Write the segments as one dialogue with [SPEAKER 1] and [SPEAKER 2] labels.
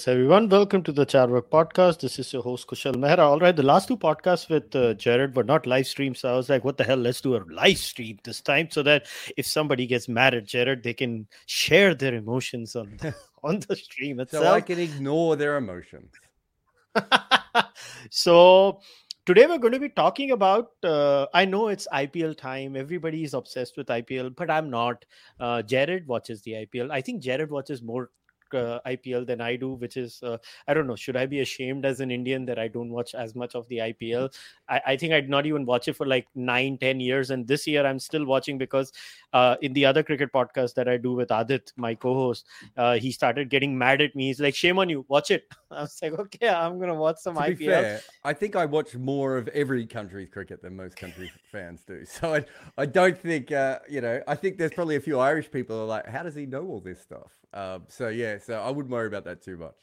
[SPEAKER 1] Namaste, everyone. Welcome to the Charvak podcast. This is your host, Kushal Mehra. All right, the last two podcasts with uh, Jarrod were not live streams. So I was like, what the hell? Let's do a live stream this time so that if somebody gets mad at Jarrod, they can share their emotions on the, on the stream itself.
[SPEAKER 2] So I can ignore their emotions.
[SPEAKER 1] so today we're going to be talking about uh, i know it's ipl time everybody is obsessed with ipl but i'm not uh, jarrod watches the ipl i think jarrod watches more uh, IPL than I do, which is uh, I don't know. Should I be ashamed as an Indian that I don't watch as much of the IPL? I, I, think I'd not even watch it for like nine, ten years, and this year I'm still watching because uh, in the other cricket podcast that I do with Adit, my co-host, uh, he started getting mad at me. He's like, "Shame on you, watch it." I was like, "Okay, I'm gonna watch some to IPL." Fair,
[SPEAKER 2] I think I watch more of every country's cricket than most country fans do. So I, I don't think uh, you know. I think there's probably a few Irish people are like, "How does he know all this stuff?" Um, so yeah, so I wouldn't worry about that too much.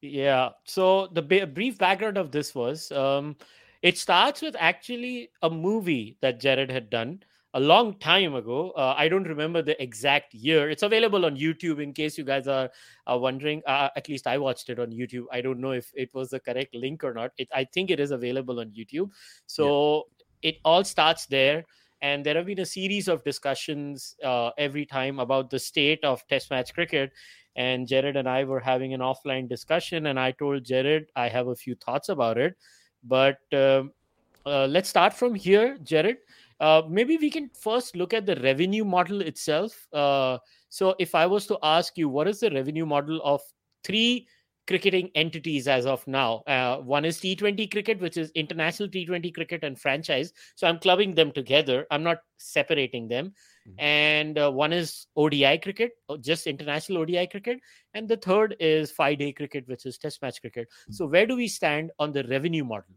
[SPEAKER 1] Yeah. So the b- brief background of this was um, it starts with actually a movie that Jarrod had done a long time ago. Uh, I don't remember the exact year. It's available on YouTube in case you guys are, are wondering. Uh, at least I watched it on YouTube. I don't know if it was the correct link or not. It, I think it is available on YouTube. So yeah. it all starts there and there have been a series of discussions uh, every time about the state of test match cricket. And jarrod and i were having an offline discussion and i told jarrod i have a few thoughts about it. But uh, uh, let's start from here jarrod. Uh, maybe we can first look at the revenue model itself. Uh, so if i was to ask you what is the revenue model of three cricketing entities as of now. Uh, one is T20 cricket, which is international T20 cricket and franchise. So I'm clubbing them together. I'm not separating them. Mm-hmm. And uh, one is ODI cricket, uh, just international ODI cricket. And the third is five day cricket, which is test match cricket. Mm-hmm. So where do we stand on the revenue model?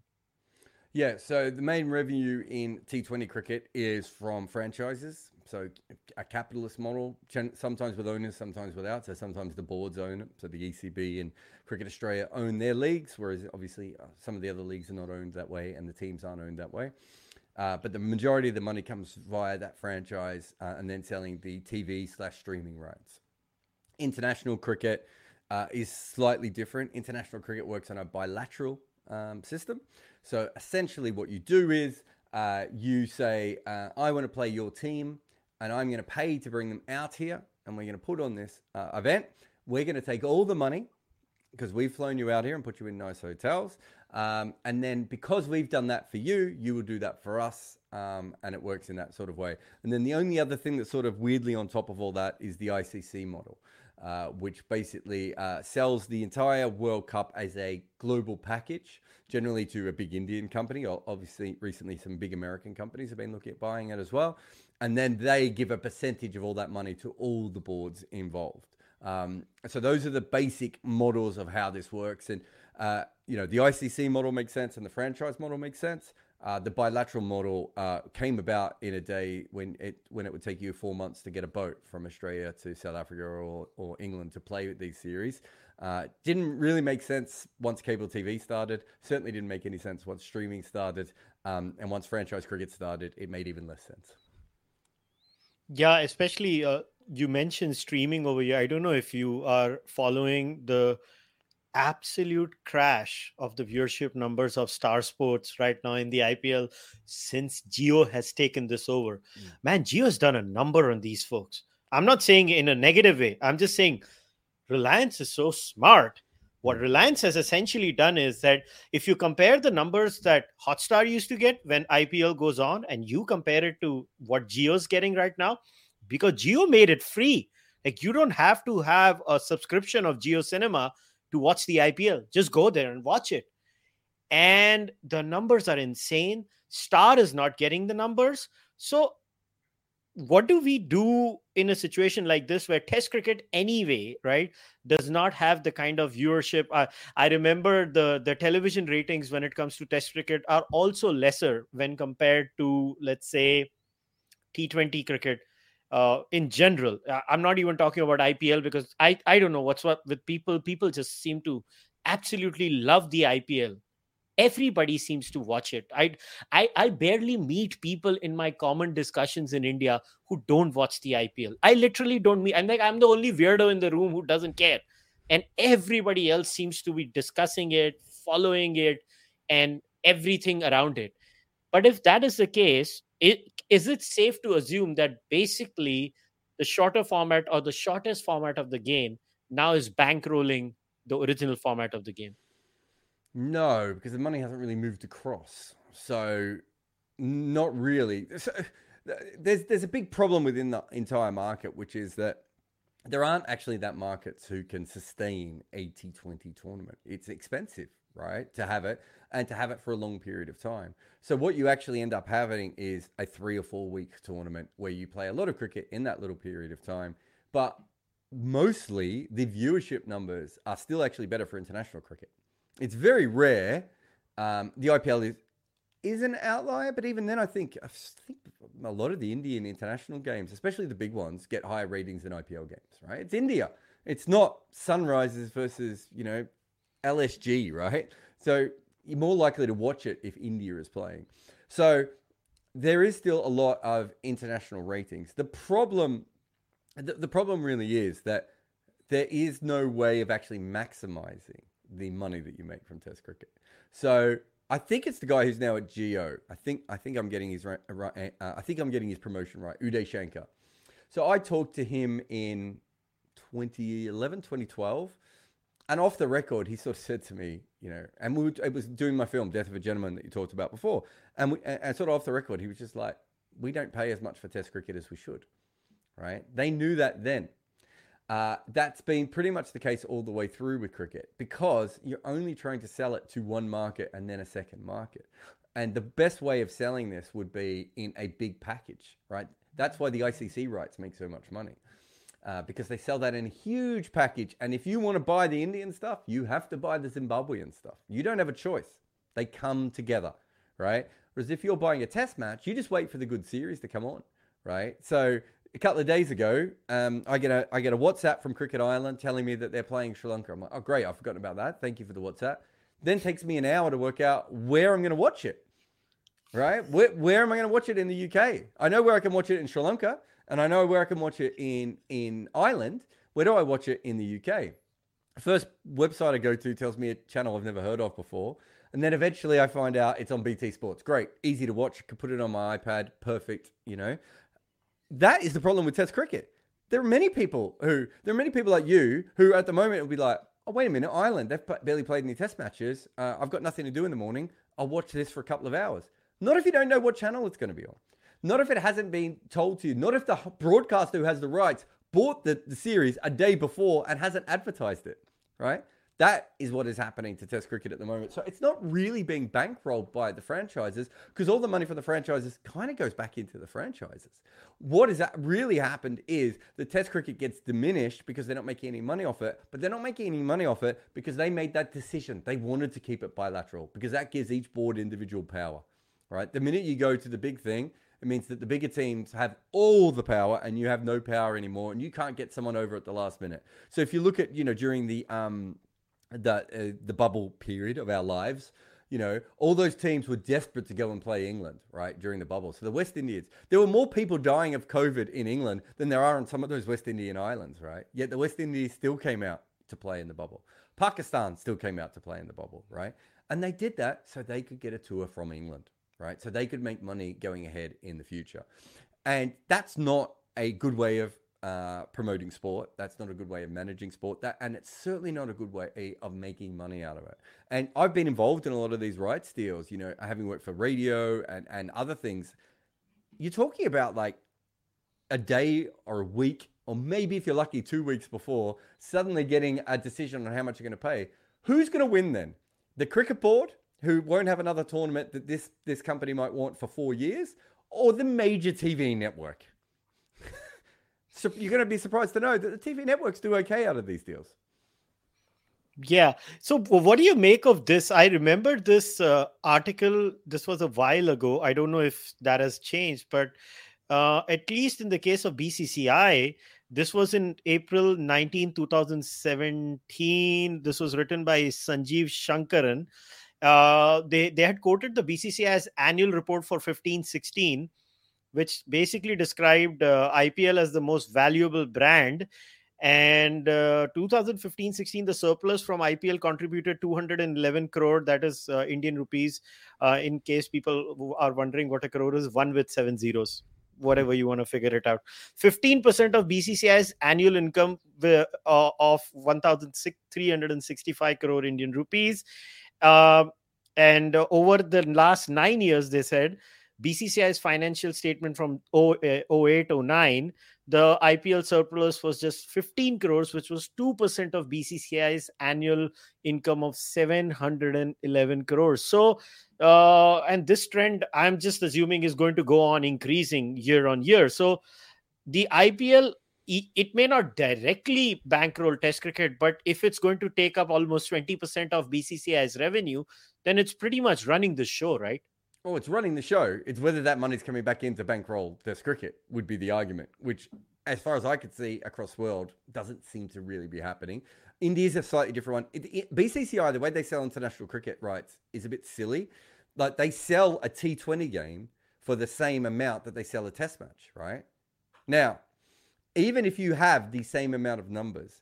[SPEAKER 2] Yeah, so the main revenue in T20 cricket is from franchises. So a capitalist model, sometimes with owners, sometimes without. So sometimes the boards own it. So the ECB and Cricket Australia own their leagues, whereas obviously uh, some of the other leagues are not owned that way, and the teams aren't owned that way. Uh, but the majority of the money comes via that franchise, uh, and then selling the TV slash streaming rights. International cricket uh, is slightly different. International cricket works on a bilateral um, system. So essentially, what you do is uh, you say, uh, I want to play your team and I'm going to pay to bring them out here, and we're going to put on this uh, event. We're going to take all the money because we've flown you out here and put you in nice hotels. Um, and then because we've done that for you, you will do that for us. Um, and it works in that sort of way. And then the only other thing that's sort of weirdly on top of all that is the ICC model, uh, which basically uh, sells the entire World Cup as a global package, generally to a big Indian company. Obviously, recently some big American companies have been looking at buying it as well and then they give a percentage of all that money to all the boards involved. Um, so those are the basic models of how this works, and uh, you know the ICC model makes sense, and the franchise model makes sense. Uh, the bilateral model uh, came about in a day when it when it would take you four months to get a boat from Australia to South Africa or, or England to play these series. Uh, didn't really make sense once cable TV started. Certainly didn't make any sense once streaming started. Um, and once franchise cricket started, it made even less sense.
[SPEAKER 1] Yeah, especially uh, you mentioned streaming over here. I don't know if you are following the absolute crash of the viewership numbers of Star Sports right now in the IPL since Jio has taken this over. Mm. Man, has done a number on these folks. I'm not saying in a negative way. I'm just saying Reliance is so smart. What. Reliance has essentially done is that if you compare the numbers that Hotstar used to get when IPL goes on and you compare it to what Jio's getting right now, because Jio made it free. Like you don't have to have a subscription of Jio Cinema to watch the IPL. Just go there and watch it. And the numbers are insane. Star is not getting the numbers. So what do we do in a situation like this where test cricket anyway right does not have the kind of viewership uh, i remember the the television ratings when it comes to test cricket are also lesser when compared to let's say t20 cricket uh, in general. I'm not even talking about IPL because I I don't know what's what with people. People just seem to absolutely love the IPL. Everybody seems to watch it. I I I barely meet people in my common discussions in India who don't watch the IPL. I literally don't meet. I'm like I'm the only weirdo in the room who doesn't care. and everybody else seems to be discussing it, following it, and everything around it. But if that is the case, it, is it safe to assume that basically the shorter format or the shortest format of the game now is bankrolling the original format of the game?
[SPEAKER 2] No, because the money hasn't really moved across. So, not really. So, there's there's a big problem within the entire market, which is that there aren't actually that markets who can sustain a T20 tournament. It's expensive, right, to have it and to have it for a long period of time. So what you actually end up having is a 3 or 4 week tournament where you play a lot of cricket in that little period of time, but mostly the viewership numbers are still actually better for international cricket. It's very rare. Um, the IPL is is an outlier, but even then, I think I think a lot of the Indian international games, especially the big ones, get higher ratings than IPL games. Right? It's India. It's not Sunrisers versus you know LSG, right? So you're more likely to watch it if India is playing. So there is still a lot of international ratings. The problem, the, the problem really is that there is no way of actually maximizing the money that you make from Test cricket. So I think it's the guy who's now at Jio. I think I think I'm getting his right. Uh, I think I'm getting his promotion right. Uday Shankar. So I talked to him in 2011, 2012, and off the record, he sort of said to me, you know, and we were, it was doing my film Death of a Gentleman that you talked about before, and we, and sort of off the record, he was just like, we don't pay as much for Test cricket as we should, right? They knew that then. Uh, that's been pretty much the case all the way through with cricket because you're only trying to sell it to one market and then a second market. And the best way of selling this would be in a big package, right? That's why the ICC rights make so much money uh, because they sell that in a huge package. And if you want to buy the Indian stuff, you have to buy the Zimbabwean stuff. You don't have a choice, they come together, right? Whereas if you're buying a test match, you just wait for the good series to come on, right? So a couple of days ago, um, I get a I get a WhatsApp from Cricket Island telling me that they're playing Sri Lanka. I'm like, oh great, I've forgotten about that. Thank you for the WhatsApp. Then takes me an hour to work out where I'm going to watch it. Right? Where, where am I going to watch it in the UK? I know where I can watch it in Sri Lanka, and I know where I can watch it in in Ireland. Where do I watch it in the UK? First website I go to tells me a channel I've never heard of before. And then eventually I find out it's on BT Sports. Great, easy to watch. Can put it on my iPad. Perfect, you know that is the problem with Test cricket. There are many people who there are many people like you who at the moment will be like, oh wait a minute, Ireland they've barely played any Test matches. Uh, I've got nothing to do in the morning. I'll watch this for a couple of hours. Not if you don't know what channel it's going to be on. Not if it hasn't been told to you. Not if the broadcaster who has the rights bought the, the series a day before and hasn't advertised it, right? That is what is happening to Test cricket at the moment. So it's not really being bankrolled by the franchises because all the money from the franchises kind of goes back into the franchises. What has really happened is the Test cricket gets diminished because they're not making any money off it, but they're not making any money off it because they made that decision. They wanted to keep it bilateral because that gives each board individual power, right? The minute you go to the big thing, it means that the bigger teams have all the power and you have no power anymore and you can't get someone over at the last minute. So if you look at, you know, during the um, the uh, the bubble period of our lives. You know, all those teams were desperate to go and play England, right, during the bubble. So the West Indians, there were more people dying of COVID in England than there are on some of those West Indian islands, right? Yet the West Indies still came out to play in the bubble. Pakistan still came out to play in the bubble, right? And they did that so they could get a tour from England, right? So they could make money going ahead in the future. And that's not a good way of uh, promoting sport. That's not a good way of managing sport. That and it's certainly not a good way of making money out of it. And I've been involved in a lot of these rights deals. You know, having worked for radio and and other things. You're talking about like a day or a week, or maybe if you're lucky, two weeks before suddenly getting a decision on how much you're going to pay. Who's going to win then? The cricket board, who won't have another tournament that this this company might want for four years, or the major TV network? You're going to be surprised to know that the TV networks do okay out of these deals.
[SPEAKER 1] Yeah. So, what do you make of this? I remember this uh, article. This was a while ago. I don't know if that has changed, but uh, at least in the case of BCCI, this was in April 19, 2017. This was written by Sanjeev Shankaran. Uh, they, they had quoted the BCCI's annual report for 15 16 which basically described uh, IPL as the most valuable brand. and uh, 2015-16 the surplus from ipl contributed 211 crore. That is uh, indian rupees uh, in case people are wondering what a crore is one with seven zeros whatever you want to figure it out. 15% of BCCI's annual income uh, of 1365 crore indian rupees. Uh, and over the last nine years they said bcci's financial statement from 08 09 the IPL surplus was just 15 crores, which was 2% of BCCI's annual income of 711 crores. So, uh, and this trend, I'm just assuming, is going to go on increasing year on year. So, the IPL, it may not directly bankroll Test cricket, but if it's going to take up almost 20% of BCCI's revenue, then it's pretty much running the show, right?
[SPEAKER 2] Oh, it's running the show. It's whether that money's coming back into bankroll Test cricket would be the argument, which, as far as I could see across the world, doesn't seem to really be happening. India's a slightly different one. It, it, BCCI, the way they sell international cricket rights, is a bit silly. Like they sell a T20 game for the same amount that they sell a Test match, right? Now, even if you have the same amount of numbers,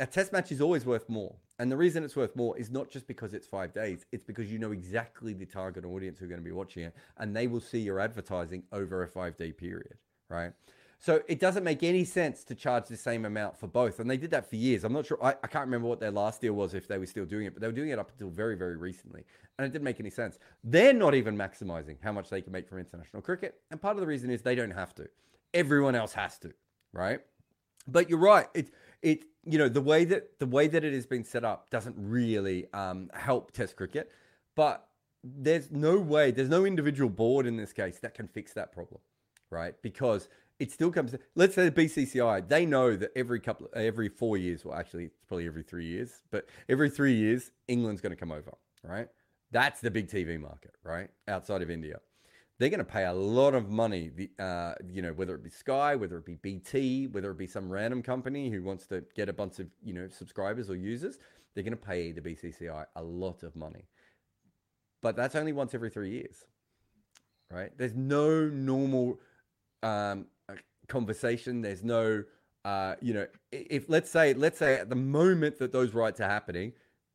[SPEAKER 2] a Test match is always worth more. And the reason it's worth more is not just because it's five days, it's because you know exactly the target audience who are going to be watching it and they will see your advertising over a five day period, right? So it doesn't make any sense to charge the same amount for both. And they did that for years. I'm not sure, I, I can't remember what their last deal was if they were still doing it, but they were doing it up until very, very recently. And it didn't make any sense. They're not even maximizing how much they can make from international cricket. And part of the reason is they don't have to, everyone else has to, right? But you're right. It's, it you know the way that the way that it has been set up doesn't really um, help Test cricket, but there's no way, there's no individual board in this case that can fix that problem, right? Because it still comes. Let's say the BCCI, they know that every couple, every four years, well, actually, it's probably every three years, but every three years, England's going to come over, right? That's the big TV market, right? Outside of India they're going to pay a lot of money. The uh, you know whether it be Sky, whether it be BT, whether it be some random company who wants to get a bunch of you know subscribers or users, they're going to pay the BCCI a lot of money. But that's only once every three years, right? There's no normal um, conversation. There's no uh, you know if let's say let's say at the moment that those rights are happening,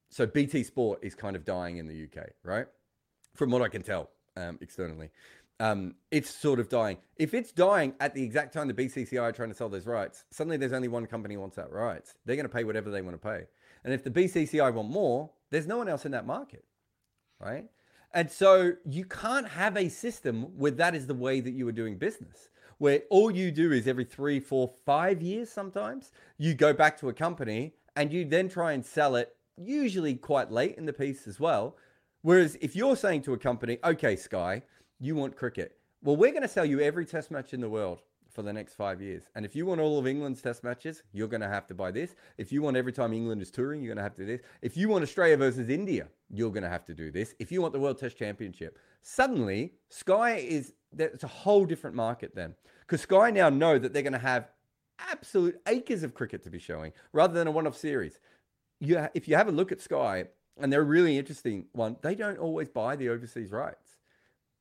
[SPEAKER 2] so BT Sport is kind of dying in the UK, right? From what I can tell um, externally. Um, it's sort of dying. If it's dying at the exact time the BCCI are trying to sell those rights, suddenly there's only one company wants that rights. They're going to pay whatever they want to pay. And if the BCCI want more, there's no one else in that market, right? And so you can't have a system where that is the way that you are doing business, where all you do is every three, four, five years sometimes, you go back to a company and you then try and sell it, usually quite late in the piece as well, Whereas if you're saying to a company, okay, Sky, you want cricket. Well, we're going to sell you every test match in the world for the next five years. And if you want all of England's test matches, you're going to have to buy this. If you want every time England is touring, you're going to have to do this. If you want Australia versus India, you're going to have to do this. If you want the World Test Championship, suddenly Sky is, it's a whole different market then. Because Sky now know that they're going to have absolute acres of cricket to be showing rather than a one off series. You, if you have a look at Sky, and they're really interesting one. They don't always buy the overseas rights.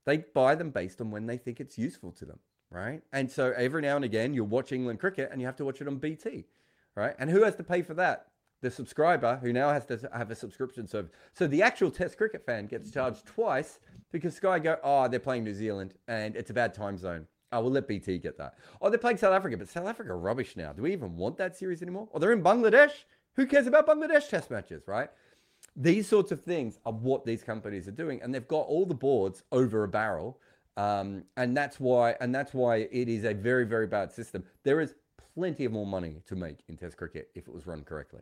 [SPEAKER 2] They buy them based on when they think it's useful to them, right? And so every now and again, you'll watch England cricket and you have to watch it on BT, right? And who has to pay for that? The subscriber who now has to have a subscription service. So the actual Test cricket fan gets charged twice because Sky go, oh, they're playing New Zealand and it's a bad time zone. Oh, we'll let BT get that. Oh, they're playing South Africa, but South Africa rubbish now. Do we even want that series anymore? Or they're in Bangladesh. Who cares about Bangladesh test matches, right? These sorts of things are what these companies are doing, and they've got all the boards over a barrel, um, and that's why and that's why it is a very very bad system. There is plenty of more money to make in Test cricket if it was run correctly.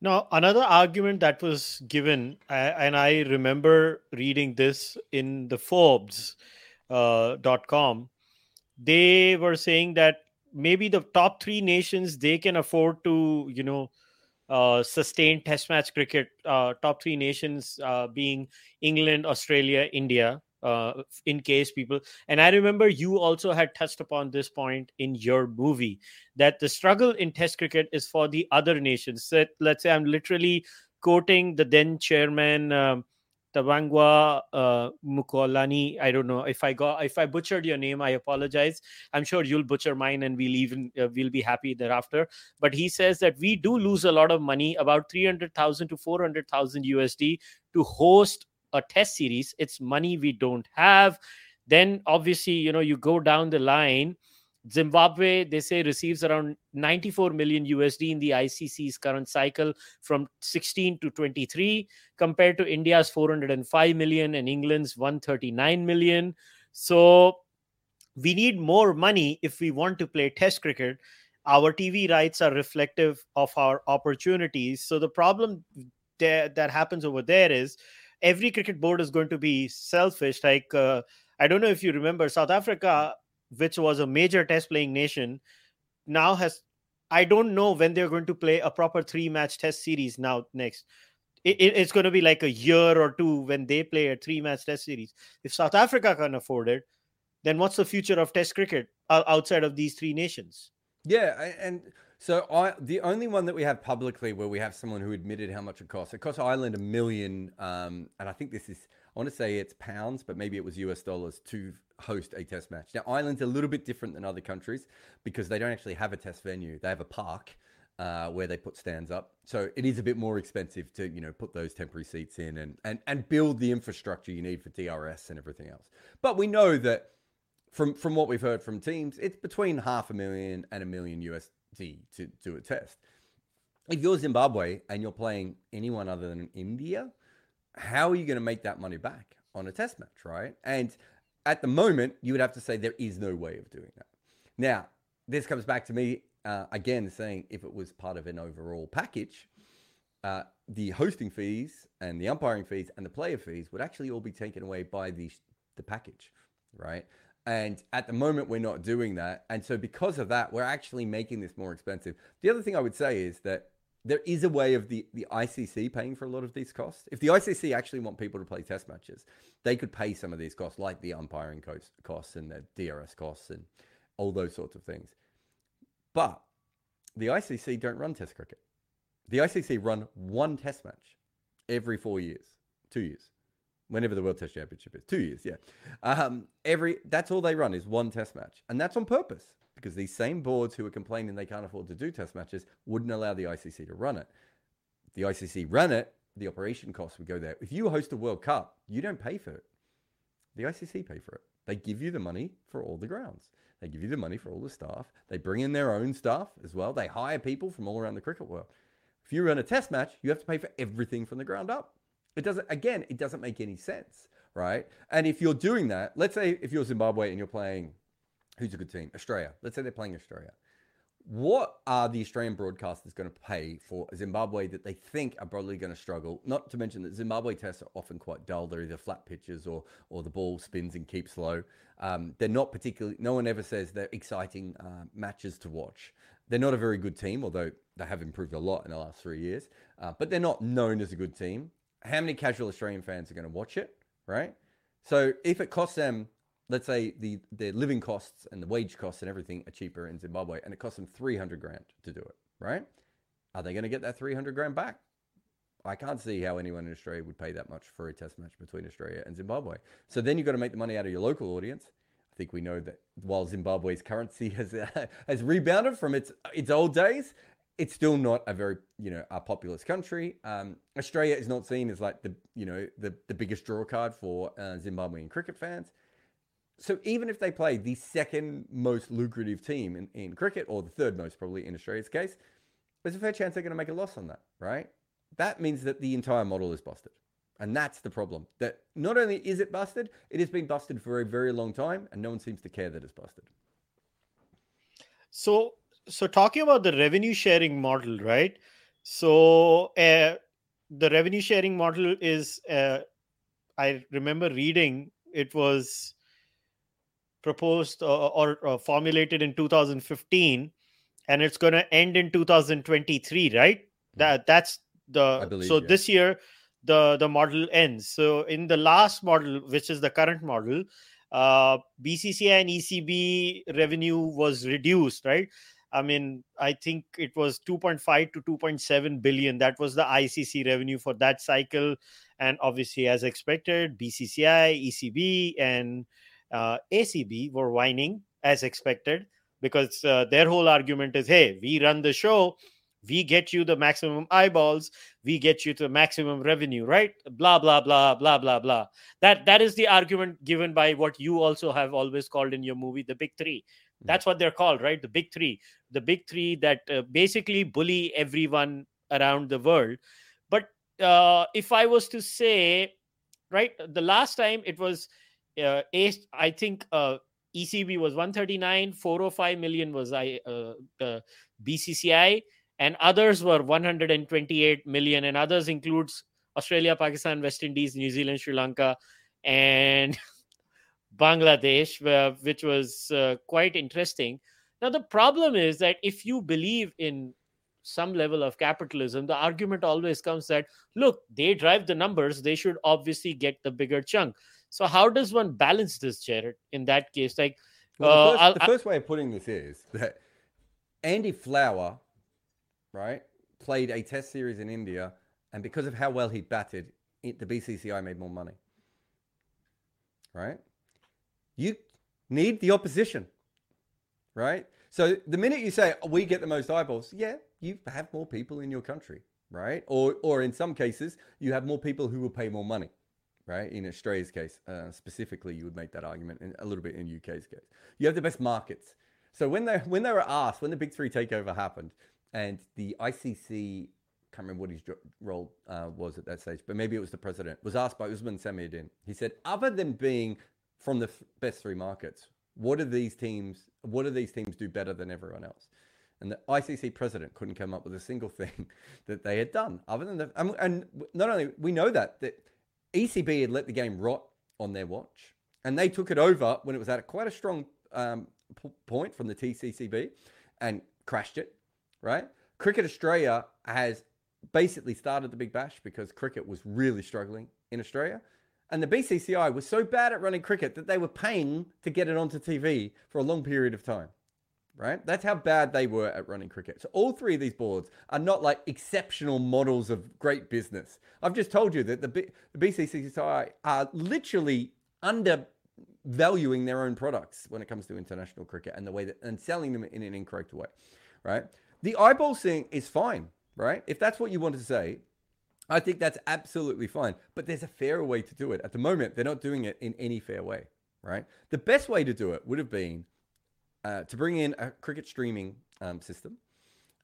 [SPEAKER 1] Now, another argument that was given, and I remember reading this in the Forbes uh, .com, they were saying that maybe the top three nations they can afford to, you know, uh, sustained test match cricket, uh, top three nations uh, being England, Australia, India, uh, in case people. And I remember you also had touched upon this point in your movie that the struggle in test cricket is for the other nations. So let's say I'm literally quoting the then chairman. Um, Tavengwa uh, Mukuhlani. I don't know if I got if I butchered your name. I apologize. I'm sure you'll butcher mine, and we'll even uh, we'll be happy thereafter. But he says that we do lose a lot of money, about three hundred thousand to four hundred thousand USD, to host a test series. It's money we don't have. Then obviously, you know, you go down the line Zimbabwe, they say, receives around 94 million USD in the ICC's current cycle from 16 to 23, compared to India's 405 million and England's 139 million. So we need more money if we want to play Test cricket. Our TV rights are reflective of our opportunities. So the problem there, that happens over there is every cricket board is going to be selfish. Like, uh, I don't know if you remember, South Africa which was a major test playing nation, now has I don't know when they're going to play a proper three match test series now next. It, it, it's going to be like a year or two when they play a three match test series. If South Africa can afford it, then what's the future of test cricket outside of these three nations?
[SPEAKER 2] Yeah, and so I the only one that we have publicly where we have someone who admitted how much it costs. It costs Ireland a million, um, and I think this is want to say it's pounds, but maybe it was US dollars to host a test match. Now, Ireland's a little bit different than other countries because they don't actually have a test venue. They have a park uh, where they put stands up. So it is a bit more expensive to, you know, put those temporary seats in and, and, and build the infrastructure you need for DRS and everything else. But we know that from, from what we've heard from teams, it's between half a million and a million USD to do a test. If you're Zimbabwe and you're playing anyone other than India, how are you going to make that money back on a test match, right? And at the moment, you would have to say there is no way of doing that. Now, this comes back to me uh, again saying if it was part of an overall package, uh, the hosting fees and the umpiring fees and the player fees would actually all be taken away by the the package, right? And at the moment, we're not doing that, and so because of that, we're actually making this more expensive. The other thing I would say is that there is a way of the, the ICC paying for a lot of these costs. If the ICC actually want people to play test matches, they could pay some of these costs, like the umpiring costs and the DRS costs and all those sorts of things. But the ICC don't run test cricket. The ICC run one test match every four years, two years, whenever the World Test Championship is. Two years, yeah. Um, every that's all they run is one test match, and that's on purpose because these same boards who are complaining they can't afford to do test matches wouldn't allow the ICC to run it. The ICC ran it, the operation costs would go there. If you host a World Cup, you don't pay for it. The ICC pay for it. They give you the money for all the grounds. They give you the money for all the staff. They bring in their own staff as well. They hire people from all around the cricket world. If you run a test match, you have to pay for everything from the ground up. It doesn't, again, it doesn't make any sense, right? And if you're doing that, let's say if you're Zimbabwe and you're playing who's a good team? Australia. Let's say they're playing Australia. What are the Australian broadcasters going to pay for Zimbabwe that they think are probably going to struggle? Not to mention that Zimbabwe tests are often quite dull. They're either flat pitches or or the ball spins and keeps low. Um, they're not particularly. No one ever says they're exciting uh, matches to watch. They're not a very good team, although they have improved a lot in the last three years. Uh, but they're not known as a good team. How many casual Australian fans are going to watch it? Right. So if it costs them let's say the the living costs and the wage costs and everything are cheaper in Zimbabwe, and it costs them three hundred grand to do it, right? Are they going to get that three hundred grand back? I can't see how anyone in Australia would pay that much for a test match between Australia and Zimbabwe. So then you've got to make the money out of your local audience. I think we know that while Zimbabwe's currency has uh, has rebounded from its its old days, it's still not a very you know a populous country. Um, Australia is not seen as like the you know the the biggest draw card for uh, Zimbabwean cricket fans so even if they play the second most lucrative team in, in cricket, or the third most probably in Australia's case, there's a fair chance they're going to make a loss on that, right? That means that the entire model is busted. And that's the problem. That not only is it busted, it has been busted for a very long time, and no one seems to care that it's busted.
[SPEAKER 1] So, so talking about the revenue sharing model, right? So, uh, the revenue sharing model is, uh, I remember reading it was proposed uh, or uh, formulated in 2015 and it's going to end in 2023 right hmm. that that's the believe, so yeah. this year the the model ends so in the last model which is the current model uh bcci and ecb revenue was reduced right I mean, I think it was 2.5 to 2.7 billion. That was the ICC revenue for that cycle. And obviously, as expected, BCCI, ECB, and uh, ACB were whining as expected because uh, their whole argument is hey, we run the show, we get you the maximum eyeballs, we get you the maximum revenue, right? Blah, blah, blah, blah, blah, blah. That, that is the argument given by what you also have always called in your movie the big three Hmm. That's what they're called, right? The big three, the big three that uh, basically bully everyone around the world. But uh, if I was to say, right, the last time it was, uh, I think uh, ECB was 139, 405 million was I uh, uh, BCCI, and others were 128 million, and others includes Australia, Pakistan, West Indies, New Zealand, Sri Lanka, and Bangladesh, which was uh, quite interesting. Now, the problem is that if you believe in some level of capitalism, the argument always comes that, look, they drive the numbers, they should obviously get the bigger chunk. So, how does one balance this, Jarrod, in that case? Like,
[SPEAKER 2] well, the, uh, first, the first way of putting this is that Andy Flower, right, played a test series in India, and because of how well he batted, it, the BCCI made more money. Right? You need the opposition, right? So the minute you say we get the most eyeballs, yeah, you have more people in your country, right? Or or in some cases, you have more people who will pay more money, right? In Australia's case, uh, specifically, you would make that argument, and a little bit in UK's case. You have the best markets. So when they when they were asked when the Big Three takeover happened, and the ICC can't remember what his role uh, was at that stage, but maybe it was the president, was asked by Osman Samiuddin. He said, other than being from the best three markets. What do these teams? What do these teams do better than everyone else? And the ICC president couldn't come up with a single thing that they had done other than the. And not only we know that that ECB had let the game rot on their watch, and they took it over when it was at quite a strong um, p- point from the TCCB, and crashed it. Right? Cricket Australia has basically started the Big Bash because cricket was really struggling in Australia. And the BCCI was so bad at running cricket that they were paying to get it onto TV for a long period of time. Right? That's how bad they were at running cricket. So all three of these boards are not like exceptional models of great business. I've just told you that the, B- the BCCI are literally undervaluing their own products when it comes to international cricket and the way that and selling them in an incorrect way. Right? The eyeball thing is fine, right? If that's what you want to say, I think that's absolutely fine, but there's a fairer way to do it. At the moment, they're not doing it in any fair way, right? The best way to do it would have been uh, to bring in a cricket streaming um, system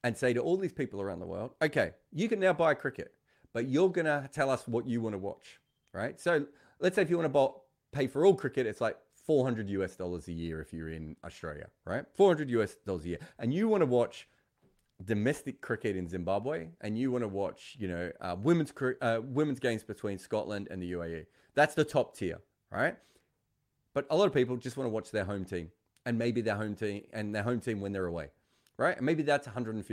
[SPEAKER 2] and say to all these people around the world, okay, you can now buy cricket, but you're going to tell us what you want to watch, right? So let's say if you want to pay for all cricket, it's like 400 US dollars a year if you're in Australia, right? 400 US dollars a year. And you want to watch domestic cricket in Zimbabwe and you want to watch, you know, uh, women's uh, women's games between Scotland and the UAE. That's the top tier, right? But a lot of people just want to watch their home team and maybe their home team and their home team when they're away, right? And maybe that's $150.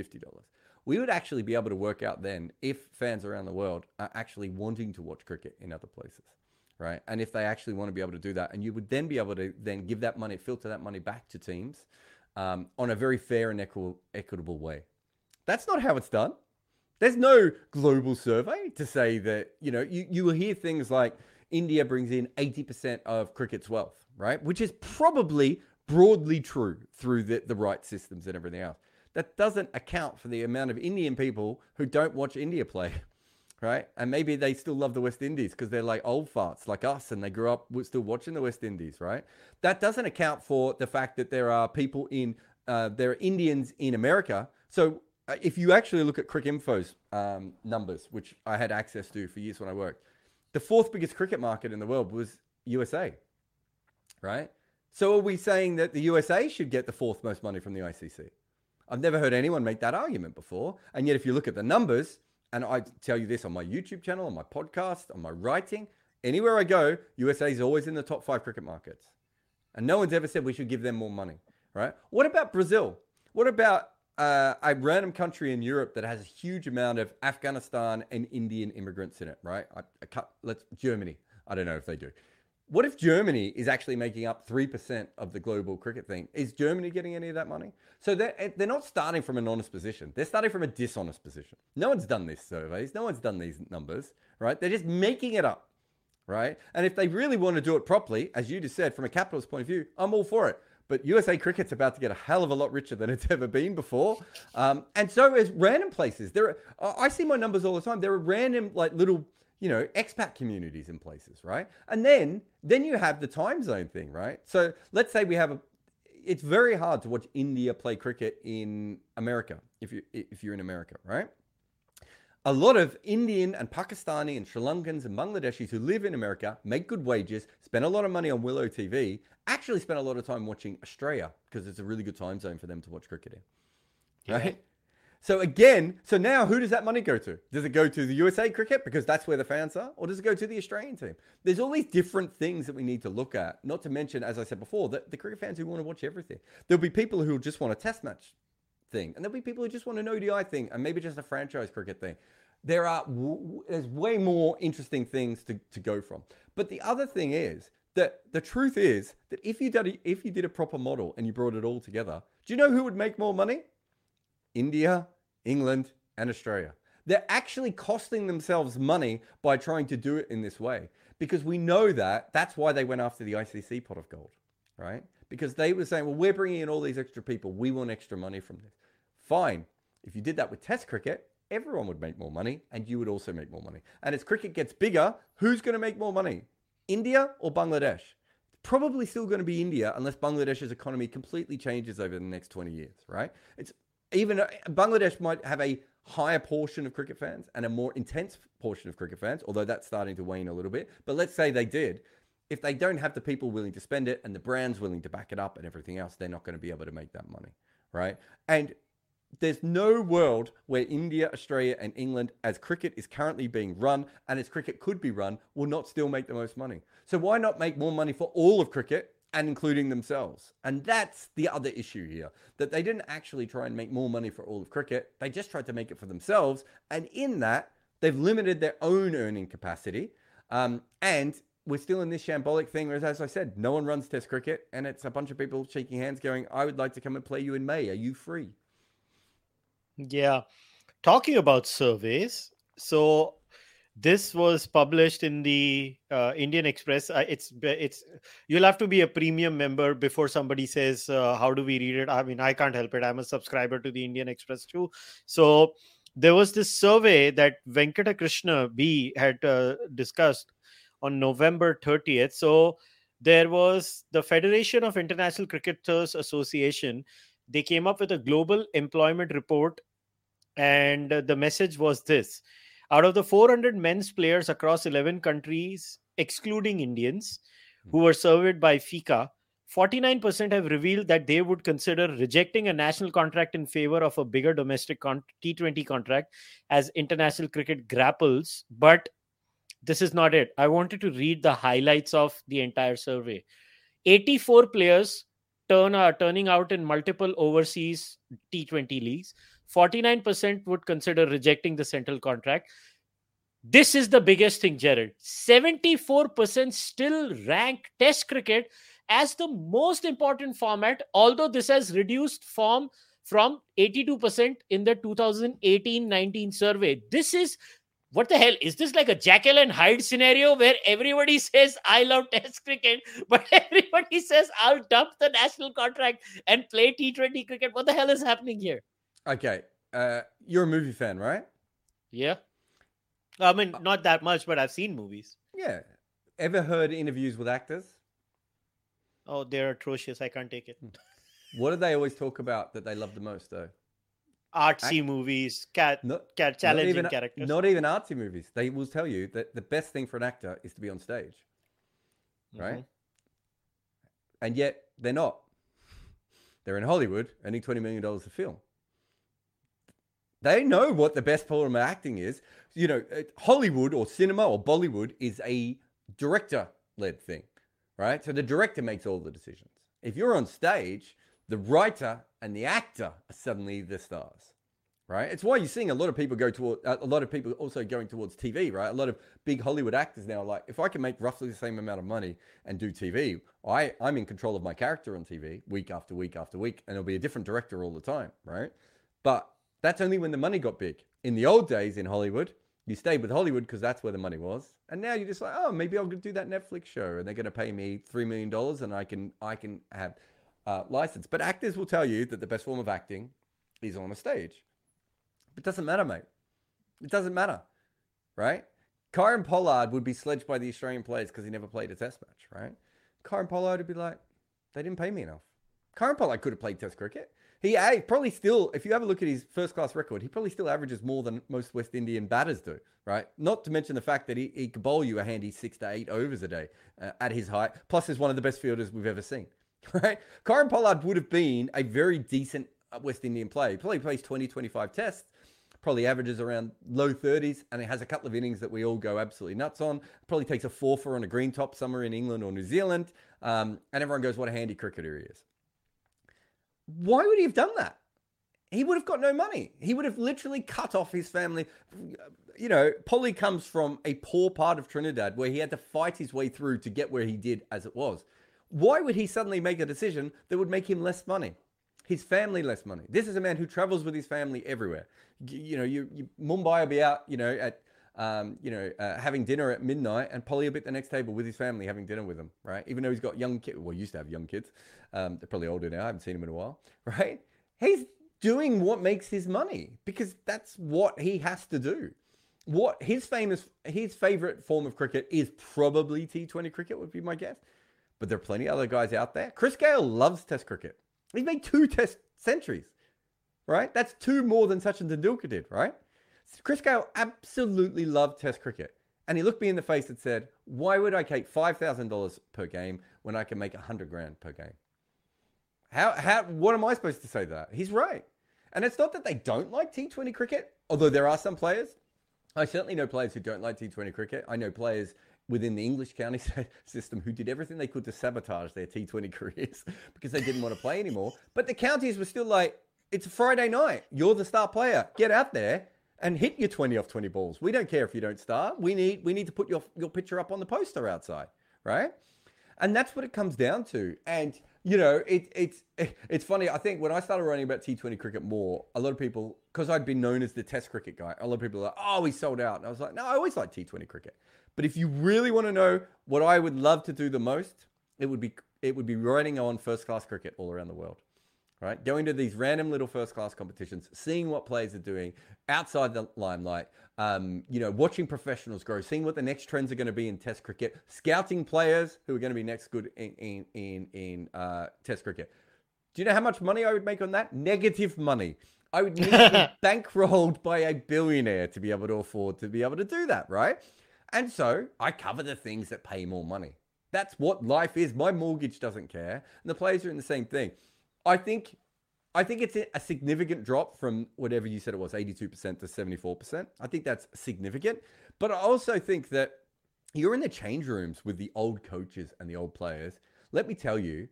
[SPEAKER 2] We would actually be able to work out then if fans around the world are actually wanting to watch cricket in other places, right? And if they actually want to be able to do that, and you would then be able to then give that money, filter that money back to teams um, on a very fair and equitable, equitable way, that's not how it's done. There's no global survey to say that, you know, you, you will hear things like India brings in 80% of cricket's wealth, right? Which is probably broadly true through the, the right systems and everything else. That doesn't account for the amount of Indian people who don't watch India play, right? And maybe they still love the West Indies because they're like old farts like us and they grew up still watching the West Indies, right? That doesn't account for the fact that there are people in, uh, there are Indians in America. So uh, if you actually look at Cricinfo's um, numbers, which I had access to for years when I worked, the fourth biggest cricket market in the world was USA, right? So are we saying that the USA should get the fourth most money from the ICC? I've never heard anyone make that argument before. And yet, if you look at the numbers, and I tell you this on my YouTube channel, on my podcast, on my writing, anywhere I go, USA is always in the top five cricket markets. And no one's ever said we should give them more money, right? What about Brazil? What about uh, a random country in Europe that has a huge amount of Afghanistan and Indian immigrants in it, right? I, I let's Germany. I don't know if they do. What if Germany is actually making up 3% of the global cricket thing? Is Germany getting any of that money? So they're, eh, they're not starting from an honest position. They're starting from a dishonest position. No one's done these surveys. No one's done these numbers, right? They're just making it up, right? And if they really want to do it properly, as you just said, from a capitalist point of view, I'm all for it. But USA cricket's about to get a hell of a lot richer than it's ever been before. Um, and so is random places. There are, I see my numbers all the time. There are random, like little you know expat communities in places right and then then you have the time zone thing right so let's say we have a it's very hard to watch india play cricket in america if you if you're in america right a lot of Indian and Pakistani and Sri Lankans and Bangladeshis who live in America make good wages, spend a lot of money on Willow TV, actually spend a lot of time watching Australia because it's a really good time zone for them to watch cricket in. Right? So again, so now who does that money go to? Does it go to the USA cricket because that's where the fans are, or does it go to the Australian team? There's all these different things that we need to look at. Not to mention, as I said before, that the cricket fans who want to watch everything. There'll be people who just want a test match thing, and there'll be people who just want an ODI thing, and maybe just a franchise cricket thing. There are there's way more interesting things to, to go from. But the other thing is that the truth is that if you did a, if you did a proper model and you brought it all together, do you know who would make more money? India, England, and Australia. They're actually costing themselves money by trying to do it in this way because we know that that's why they went after the ICC pot of gold, right? Because they were saying, well, we're bringing in all these extra people. We want extra money from this. Fine. If you did that with Test cricket, everyone would make more money and you would also make more money. And as cricket gets bigger, who's going to make more money? India or Bangladesh? Probably still going to be India unless Bangladesh's economy completely changes over the next 20 years, right? It's even uh, Bangladesh might have a higher portion of cricket fans and a more intense portion of cricket fans, although that's starting to wane a little bit. But let's say they did. If they don't have the people willing to spend it and the brands willing to back it up and everything else, they're not going to be able to make that money, right? And there's no world where India, Australia, and England, as cricket is currently being run and as cricket could be run, will not still make the most money. So why not make more money for all of cricket and including themselves. And that's the other issue here that they didn't actually try and make more money for all of cricket. They just tried to make it for themselves. And in that, they've limited their own earning capacity. Um, and we're still in this shambolic thing, whereas, as I said, no one runs Test cricket. And it's a bunch of people shaking hands going, I would like to come and play you in May. Are you free?
[SPEAKER 1] Yeah. Talking about surveys, so this was published in the uh, Indian Express. Uh, it's it's you'll have to be a premium member before somebody says uh, how do we read it. I mean, I can't help it. I'm a subscriber to the Indian Express too. So there was this survey that Venkata Krishna B had uh, discussed on November 30th. So there was the Federation of International Cricketers Association. They came up with a global employment report, and the message was this out of the 400 men's players across 11 countries, excluding Indians, who hmm. were surveyed by FICA, 49% have revealed that they would consider rejecting a national contract in favor of a bigger domestic con- T20 contract as international cricket grapples. But this is not it. I wanted to read the highlights of the entire survey. 84 players turn are turning out in multiple overseas T20 leagues. 49% would consider rejecting the central contract. This is the biggest thing, Jarrod. 74% still rank Test cricket as the most important format, although this has reduced form from 82% in the 2018 19 survey. This is what the hell is this like a Jekyll and Hyde scenario where everybody says I love Test cricket, but everybody says I'll dump the national contract and play T20 cricket? What the hell is happening here?
[SPEAKER 2] Okay. Uh, you're a movie fan, right?
[SPEAKER 1] Yeah. I mean, uh, not that much, but I've seen movies.
[SPEAKER 2] Yeah. Ever heard interviews with actors?
[SPEAKER 1] Oh, they're atrocious. I can't take it.
[SPEAKER 2] What do they always talk about that they love the most, though?
[SPEAKER 1] Artsy Act- movies, cat, not, cat challenging
[SPEAKER 2] not even,
[SPEAKER 1] characters.
[SPEAKER 2] Not even artsy movies. They will tell you that the best thing for an actor is to be on stage, right? Mm-hmm. And yet they're not. They're in Hollywood, earning twenty million dollars a film. They know what the best form of acting is. You know, uh, Hollywood or cinema or Bollywood is a director led thing, right? So the director makes all the decisions. If you're on stage, the writer and the actor are suddenly the stars, right? It's why you're seeing a lot of people go toward a lot of people also going towards TV, right? A lot of big Hollywood actors now like if I can make roughly the same amount of money and do TV, I I'm in control of my character on TV week after week after week, and it'll be a different director all the time, right? But that's only when the money got big. In the old days in Hollywood, you stayed with Hollywood because that's where the money was, and now you're just like, oh, maybe I'll do that Netflix show, and they're going to pay me three million dollars, and I can I can have uh, license. But actors will tell you that the best form of acting is on a stage. It doesn't matter, mate. It doesn't matter, right? Kieron Pollard would be sledged by the Australian players because he never played a test match, right? Kieron Pollard would be like, they didn't pay me enough. Kieron Pollard could have played test cricket. He probably still, if you have a look at his first class record, he probably still averages more than most West Indian batters do, right? Not to mention the fact that he, he could bowl you a handy six to eight overs a day uh, at his height. Plus, is one of the best fielders we've ever seen, right? Kieron Pollard would have been a very decent uh, West Indian player. He probably plays 20, 25 tests, probably averages around low 30s, and he has a couple of innings that we all go absolutely nuts on. Probably takes a four for on a green top somewhere in England or New Zealand, um, and everyone goes, "What a handy cricketer he is." Why would he have done that? He would have got no money. He would have literally cut off his family. You know, Polly comes from a poor part of Trinidad where he had to fight his way through to get where he did as it was. Why would he suddenly make a decision that would make him less money? his family less money. This is a man who travels with his family everywhere. You, know, you, you, Mumbai will be out, you know, at um, you know, uh, having dinner at midnight, and Polly will be at the next table with his family having dinner with them, right? Even though he's got young kids, well, used to have young kids. Um, they're probably older now. I haven't seen him in a while, right? He's doing what makes his money because that's what he has to do. What his famous, his favorite form of cricket is probably T20 cricket, would be my guess. But there are plenty of other guys out there. Chris Gayle loves Test cricket. He's made two test centuries, right? That's two more than Sachin Tendulkar did, right? Chris Gayle absolutely loved test cricket. And he looked me in the face and said, why would I take $5,000 per game when I can make 100 grand per game? How, how, what am I supposed to say to that? He's right. And it's not that they don't like T20 cricket, although there are some players. I certainly know players who don't like T20 cricket. I know players within the English county system who did everything they could to sabotage their T20 careers because they didn't want to play anymore. But the counties were still like, it's a Friday night. You're the star player. Get out there and hit your 20 off 20 balls. We don't care if you don't start. We need we need to put your your picture up on the poster outside, right? And that's what it comes down to. And you know, it, it's it's funny. I think when I started writing about T20 cricket more, a lot of people, because I'd been known as the Test cricket guy, a lot of people are like, "Oh, he sold out," and I was like, "No, I always liked T20 cricket." But if you really want to know what I would love to do the most, it would be it would be writing on first class cricket all around the world. Right? Going to these random little first class competitions, seeing what players are doing outside the limelight, um, you know, watching professionals grow, seeing what the next trends are going to be in Test cricket, scouting players who are going to be next good in in in, in uh, Test cricket. Do you know how much money I would make on that? Negative money. I would need to be bankrolled by a billionaire to be able to afford to be able to do that, right? And so I cover the things that pay more money. That's what life is. My mortgage doesn't care. And the players are in the same thing. I think I think it's a significant drop from whatever you said it was, 82% to 74%. I think that's significant. But I also think that you're in the change rooms with the old coaches and the old players. Let me tell you,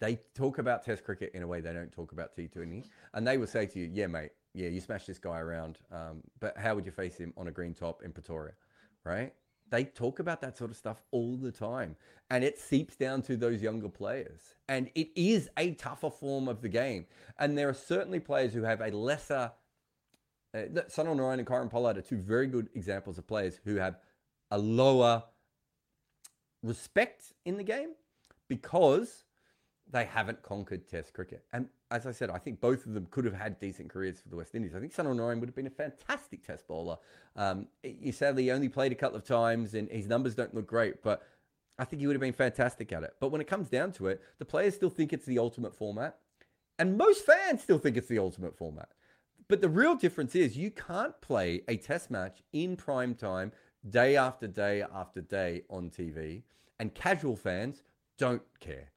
[SPEAKER 2] they talk about Test cricket in a way they don't talk about T20. And they will say to you, yeah, mate, yeah, you smash this guy around. Um, but how would you face him on a green top in Pretoria? right? They talk about that sort of stuff all the time. And it seeps down to those younger players. And it is a tougher form of the game. And there are certainly players who have a lesser. Uh, Sunil Narine and Kieron Pollard are two very good examples of players who have a lower respect in the game because they haven't conquered Test cricket. And as I said, I think both of them could have had decent careers for the West Indies. I think Sunil Narine would have been a fantastic Test bowler. Um, he sadly only played a couple of times, and his numbers don't look great, but I think he would have been fantastic at it. But when it comes down to it, the players still think it's the ultimate format, and most fans still think it's the ultimate format. But the real difference is you can't play a Test match in prime time, day after day after day on TV, and casual fans don't care.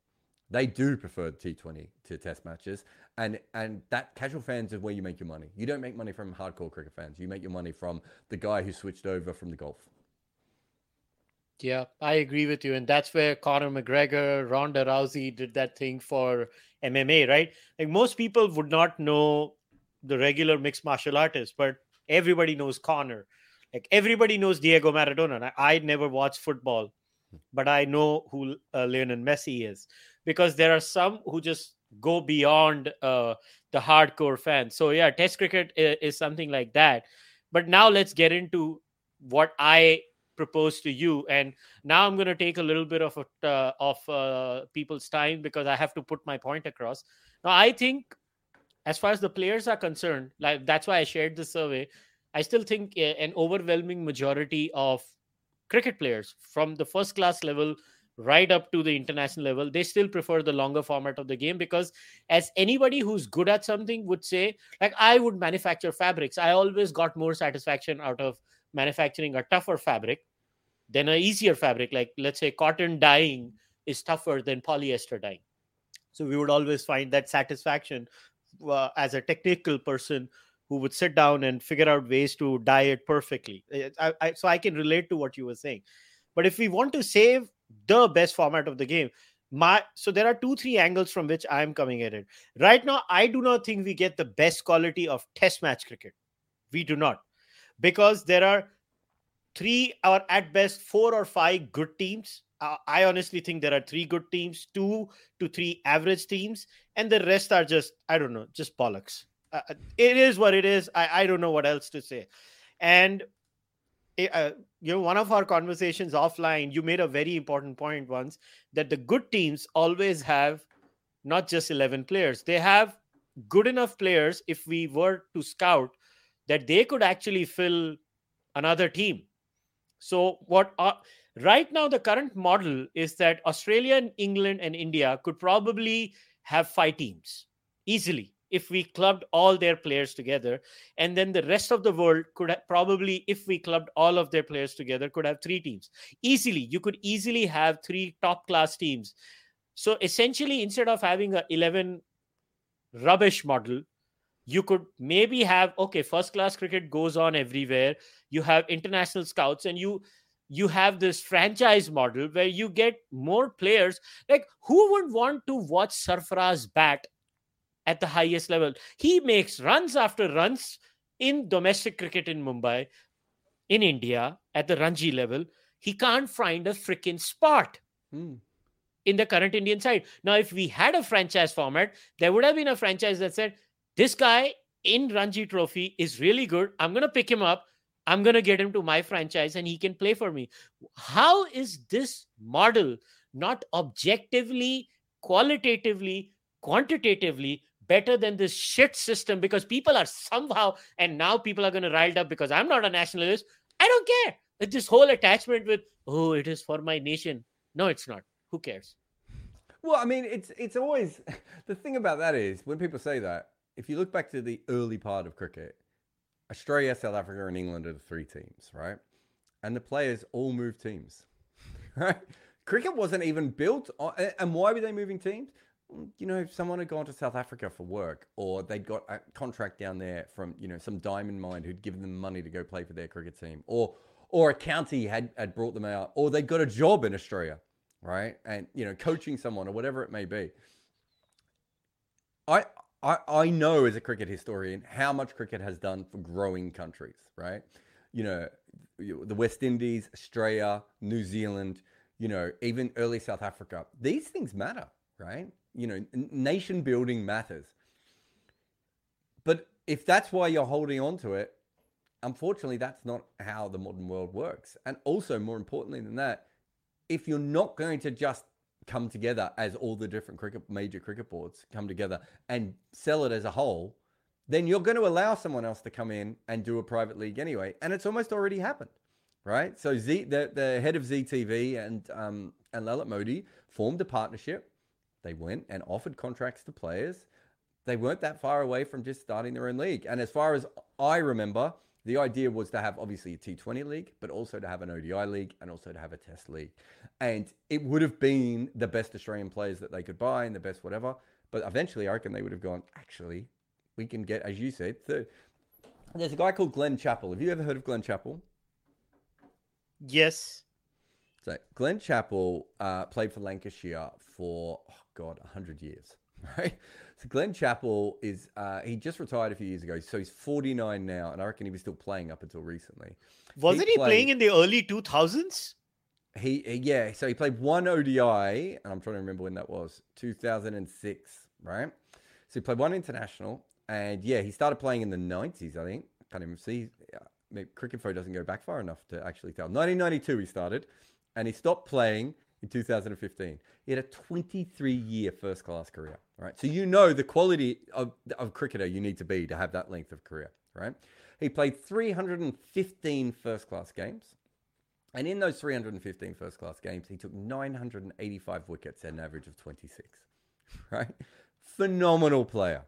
[SPEAKER 2] They do prefer T20 to test matches. And and that casual fans is where you make your money. You don't make money from hardcore cricket fans. You make your money from the guy who switched over from the golf.
[SPEAKER 1] Yeah, I agree with you. And that's where Conor McGregor, Ronda Rousey did that thing for MMA, right? Like most people would not know the regular mixed martial artist, but everybody knows Conor. Like everybody knows Diego Maradona. I, I never watched football, but I know who uh, Lionel Messi is because there are some who just go beyond uh, the hardcore fans. So yeah, Test cricket is, is something like that. But now let's get into what I propose to you. And now I'm going to take a little bit of a, uh, of uh, people's time because I have to put my point across. Now, I think as far as the players are concerned, like that's why I shared the survey. I still think uh, an overwhelming majority of cricket players from the first class level right up to the international level they still prefer the longer format of the game because as anybody who's good at something would say like i would manufacture fabrics. I always got more satisfaction out of manufacturing a tougher fabric than an easier fabric. Like let's say cotton dyeing is tougher than polyester dyeing. So we would always find that satisfaction uh, as a technical person who would sit down and figure out ways to dye it perfectly. I, I, so i can relate to what you were saying. But if we want to save the best format of the game. My so there are two three angles from which i'm coming at it. Right now i do not think we get the best quality of test match cricket. We do not. Because there are three or at best four or five good teams. Uh, i honestly think there are three good teams two to three average teams and the rest are just i don't know just bollocks. Uh, uh it is what it is. I, I don't know what else to say. And uh, you know one of our conversations offline you made a very important point once that the good teams always have not just 11 players. They have good enough players if we were to scout that they could actually fill another team. So what uh, right now the current model is that australia and england and india could probably have five teams easily if we clubbed all their players together and then the rest of the world could have, probably if we clubbed all of their players together could have three teams. Easily you could easily have three top class teams. So essentially instead of having a 11 rubbish model you could maybe have okay first class cricket goes on everywhere you have international scouts and you you have this franchise model where you get more players. Like who would want to watch sarfaraz bat at the highest level. He makes runs after runs in domestic cricket in Mumbai, in India, at the Ranji level. He can't find a freaking spot. Hmm. In the current Indian side. Now, if we had a franchise format, there would have been a franchise that said, This guy in Ranji Trophy is really good. I'm going to pick him up. I'm going to get him to my franchise and he can play for me. How is this model not objectively, qualitatively, quantitatively better than this shit system because people are somehow and now people are going to riled up because i'm not a nationalist. I don't care. It's this whole attachment with oh it is for my nation. No it's not. Who cares?
[SPEAKER 2] Well i mean it's it's always the thing about that is when people say that if you look back to the early part of cricket australia south africa and england are the three teams right? And the players all move teams right? Cricket wasn't even built on, and why were they moving teams you know, if someone had gone to South Africa for work, or they'd got a contract down there from, you know, some diamond mine who'd given them money to go play for their cricket team, or or a county had had brought them out, or they got a job in Australia, right? And you know, coaching someone or whatever it may be. I I I know as a cricket historian how much cricket has done for growing countries, right? You know, the West Indies, Australia, New Zealand, you know, even early South Africa. These things matter, right? You know, nation building matters. But if that's why you're holding on to it, unfortunately, that's not how the modern world works. And also, more importantly than that, if you're not going to just come together as all the different cricket major cricket boards come together and sell it as a whole, then you're going to allow someone else to come in and do a private league anyway. And it's almost already happened, right? So Z, the, the head of Zee TV and um, and Lalit Modi formed a partnership they went and offered contracts to players. They weren't that far away from just starting their own league. And as far as I remember, the idea was to have obviously a T20 league, but also to have an ODI league and also to have a test league. And it would have been the best Australian players that they could buy and the best whatever. But eventually, I reckon they would have gone, actually, we can get, as you said, third. There's a guy called Glen Chapple. Have you ever heard of Glen Chapple?
[SPEAKER 1] Yes.
[SPEAKER 2] So Glen Chapple uh, played for Lancashire for oh God, hundred years, right? So Glen Chapple is uh, he just retired a few years ago, so he's 49 now, and I reckon he was still playing up until recently.
[SPEAKER 1] Wasn't he, he
[SPEAKER 2] played-
[SPEAKER 1] playing in the early 2000s?
[SPEAKER 2] He he- yeah, so he played one ODI, and I'm trying to remember when that was, 2006, right? So he played one international, and yeah, he started playing in the 90s, I think. Can't even see. Maybe Cricinfo doesn't go back far enough to actually tell. 1992 he started, and he stopped playing in 2015. He had a 23 year first class career, right? So you know the quality of, of cricketer you need to be to have that length of career, right? He played 315 first class games. And in those 315 first class games, he took 985 wickets at an average of 26, right? Phenomenal player.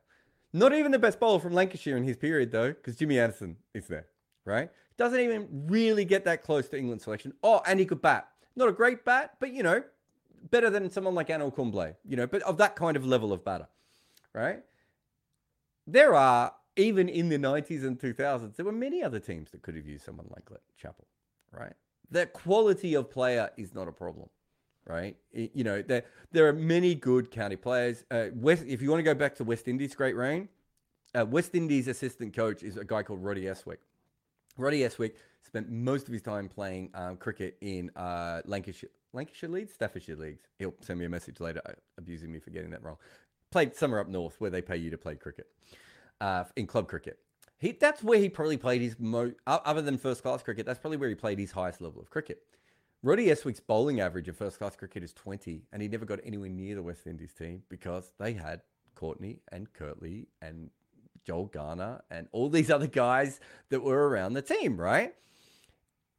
[SPEAKER 2] Not even the best bowler from Lancashire in his period, though, because Jimmy Anderson is there, right? Doesn't even really get that close to England selection. Oh, and he could bat. Not a great bat, but you know, better than someone like Anil Kumble, you know, but of that kind of level of batter, right? There are, even in the 90s and 2000s, there were many other teams that could have used someone like Chapple, right? The quality of player is not a problem, right? I- you know, there, there are many good county players. Uh, West, if you want to go back to West Indies' great reign, uh, West Indies assistant coach is a guy called Roddy Estwick. Roddy Estwick spent most of his time playing um, cricket in uh, Lancashire, Lancashire leagues, Staffordshire leagues. He'll send me a message later uh, abusing me for getting that wrong. Played somewhere up north where they pay you to play cricket uh, in club cricket. He, that's where he probably played his most, other than first class cricket, that's probably where he played his highest level of cricket. Roddy Estwick's bowling average of first class cricket is 20, and he never got anywhere near the West Indies team because they had Courtney and Curtly and Joel Garner and all these other guys that were around the team, right?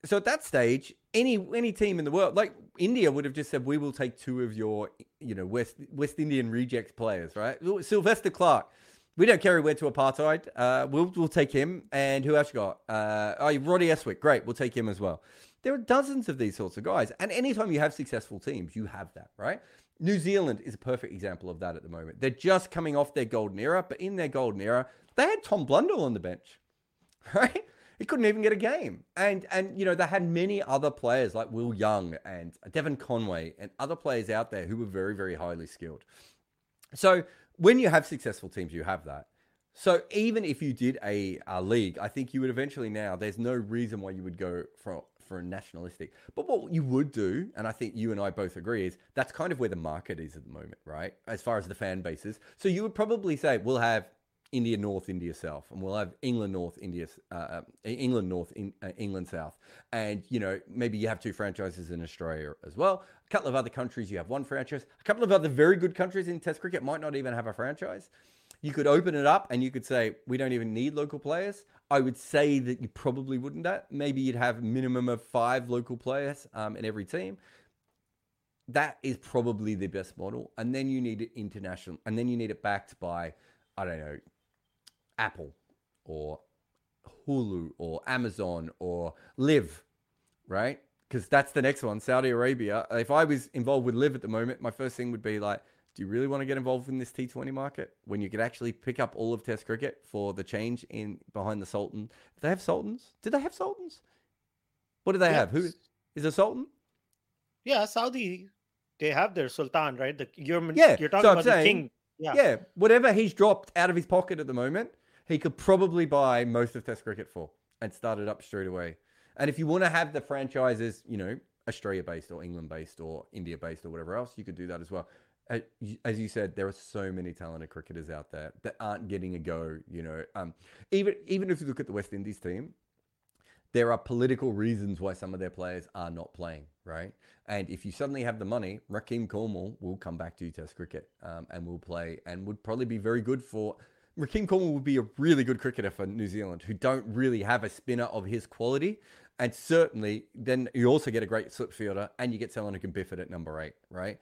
[SPEAKER 2] So at that stage, any any team in the world, like India, would have just said, "We will take two of your, you know, West West Indian reject players, right? Sylvester Clarke, we don't carry word to apartheid. Uh, we'll we'll take him. And who else you got? Uh, oh, Roddy Estwick, great, we'll take him as well. There are dozens of these sorts of guys, and anytime you have successful teams, you have that, right? New Zealand is a perfect example of that at the moment. They're just coming off their golden era, but in their golden era, they had Tom Blundell on the bench, right? He couldn't even get a game. And and you know, they had many other players like Will Young and Devon Conway and other players out there who were very, very highly skilled. So when you have successful teams, you have that. So even if you did a, a league, I think you would eventually now, there's no reason why you would go for for a nationalistic. But what you would do, and I think you and I both agree, is that's kind of where the market is at the moment, right? As far as the fan bases. So you would probably say we'll have India North, India South, and we'll have England North, India, uh, England North, in, uh, England South, and you know maybe you have two franchises in Australia as well. A couple of other countries you have one franchise. A couple of other very good countries in Test cricket might not even have a franchise. You could open it up and you could say we don't even need local players. I would say that you probably wouldn't. That maybe you'd have minimum of five local players um, in every team. That is probably the best model, and then you need it international, and then you need it backed by I don't know Apple or Hulu or Amazon or LIV, right? Because that's the next one, Saudi Arabia. If I was involved with LIV at the moment, my first thing would be like, do you really want to get involved in this T20 market when you could actually pick up all of Test cricket for the change in behind the Sultan? Do they have Sultans? Did they have Sultans? What do they have? Who is a Sultan?
[SPEAKER 1] Yeah, Saudi. They have their Sultan, right? The you're
[SPEAKER 2] Yeah,
[SPEAKER 1] you're talking
[SPEAKER 2] so
[SPEAKER 1] about the king. Yeah.
[SPEAKER 2] yeah, whatever he's dropped out of his pocket at the moment, he could probably buy most of Test cricket for and start it up straight away. And if you want to have the franchises, you know, Australia based or England based or India based or whatever else, you could do that as well. As you said, there are so many talented cricketers out there that aren't getting a go. You know, um, even even if you look at the West Indies team, there are political reasons why some of their players are not playing, right? And if you suddenly have the money, Rahkeem Cornwall will come back to Test cricket um, and will play and would probably be very good for. Rahkeem Cornwall would be a really good cricketer for New Zealand, who don't really have a spinner of his quality. And certainly, then you also get a great slip fielder and you get someone who can biff it at number eight, right?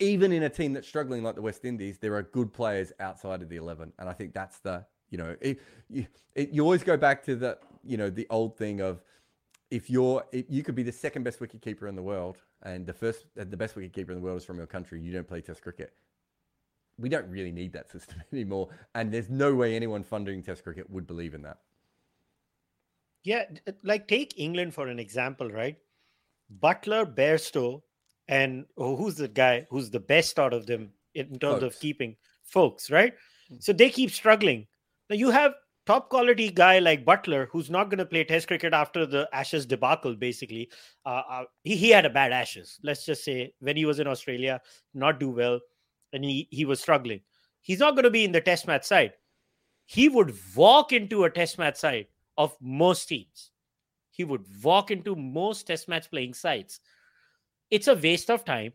[SPEAKER 2] Even in a team that's struggling like the West Indies, there are good players outside of the 11. And I think that's the, you know, it, you, it, you always go back to the, you know, the old thing of if you're, you could be the second best wicket keeper in the world and the first, the best wicket keeper in the world is from your country, you don't play Test cricket. We don't really need that system anymore. And there's no way anyone funding Test cricket would believe in that.
[SPEAKER 1] Yeah, like take England for an example, right? Buttler, Bairstow, and oh, who's the guy who's the best out of them in terms of keeping? Foakes, right? So they keep struggling. Now you have top quality guy like Buttler, who's not going to play Test cricket after the Ashes debacle. Basically, uh, uh, he, he had a bad Ashes. Let's just say when he was in Australia, not do well, and he he was struggling. He's not going to be in the Test match side. He would walk into a Test match side of most teams. He would walk into most Test match playing sides. It's a waste of time.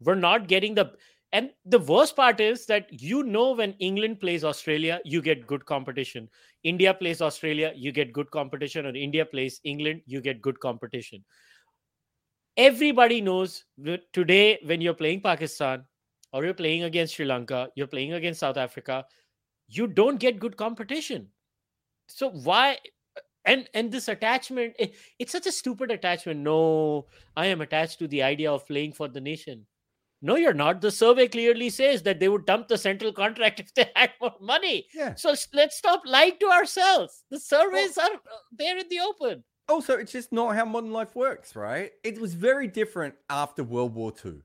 [SPEAKER 1] We're not getting the and the worst part is that you know when England plays Australia, you get good competition. India plays Australia, you get good competition, or India plays England, you get good competition. Everybody knows today when you're playing Pakistan or you're playing against Sri Lanka, you're playing against South Africa, you don't get good competition. So why and and this attachment it, it's such a stupid attachment no i am attached to the idea of playing for the nation no, you're not. The survey clearly says that they would dump the central contract if they had more money.
[SPEAKER 2] Yeah.
[SPEAKER 1] So let's stop lying to ourselves. The surveys well, are uh, there in the open.
[SPEAKER 2] Also, it's just not how modern life works, right? It was very different after World War II,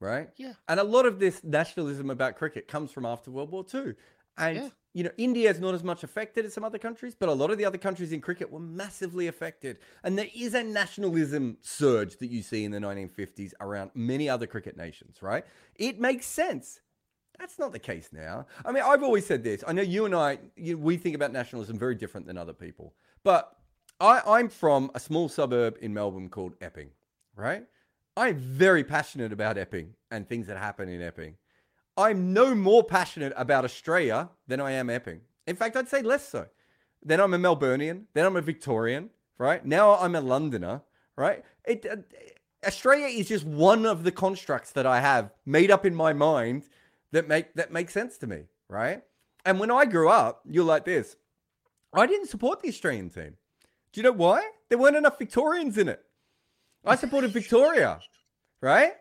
[SPEAKER 2] right?
[SPEAKER 1] Yeah.
[SPEAKER 2] And a lot of this nationalism about cricket comes from after World War II. And yeah you know, India is not as much affected as some other countries, but a lot of the other countries in cricket were massively affected. And there is a nationalism surge that you see in the 1950s around many other cricket nations, right? It makes sense. That's not the case now. I mean, I've always said this. I know you and I, you, we think about nationalism very different than other people. But I, I'm from a small suburb in Melbourne called Epping, right? I'm very passionate about Epping and things that happen in Epping. I'm no more passionate about Australia than I am Epping. In fact, I'd say less so. Then I'm a Melburnian. Then I'm a Victorian, right? Now I'm a Londoner, right? It, uh, Australia is just one of the constructs that I have made up in my mind that make that make sense to me, right? And when I grew up, you're like this. I didn't support the Australian team. Do you know why? There weren't enough Victorians in it. I supported Victoria, right?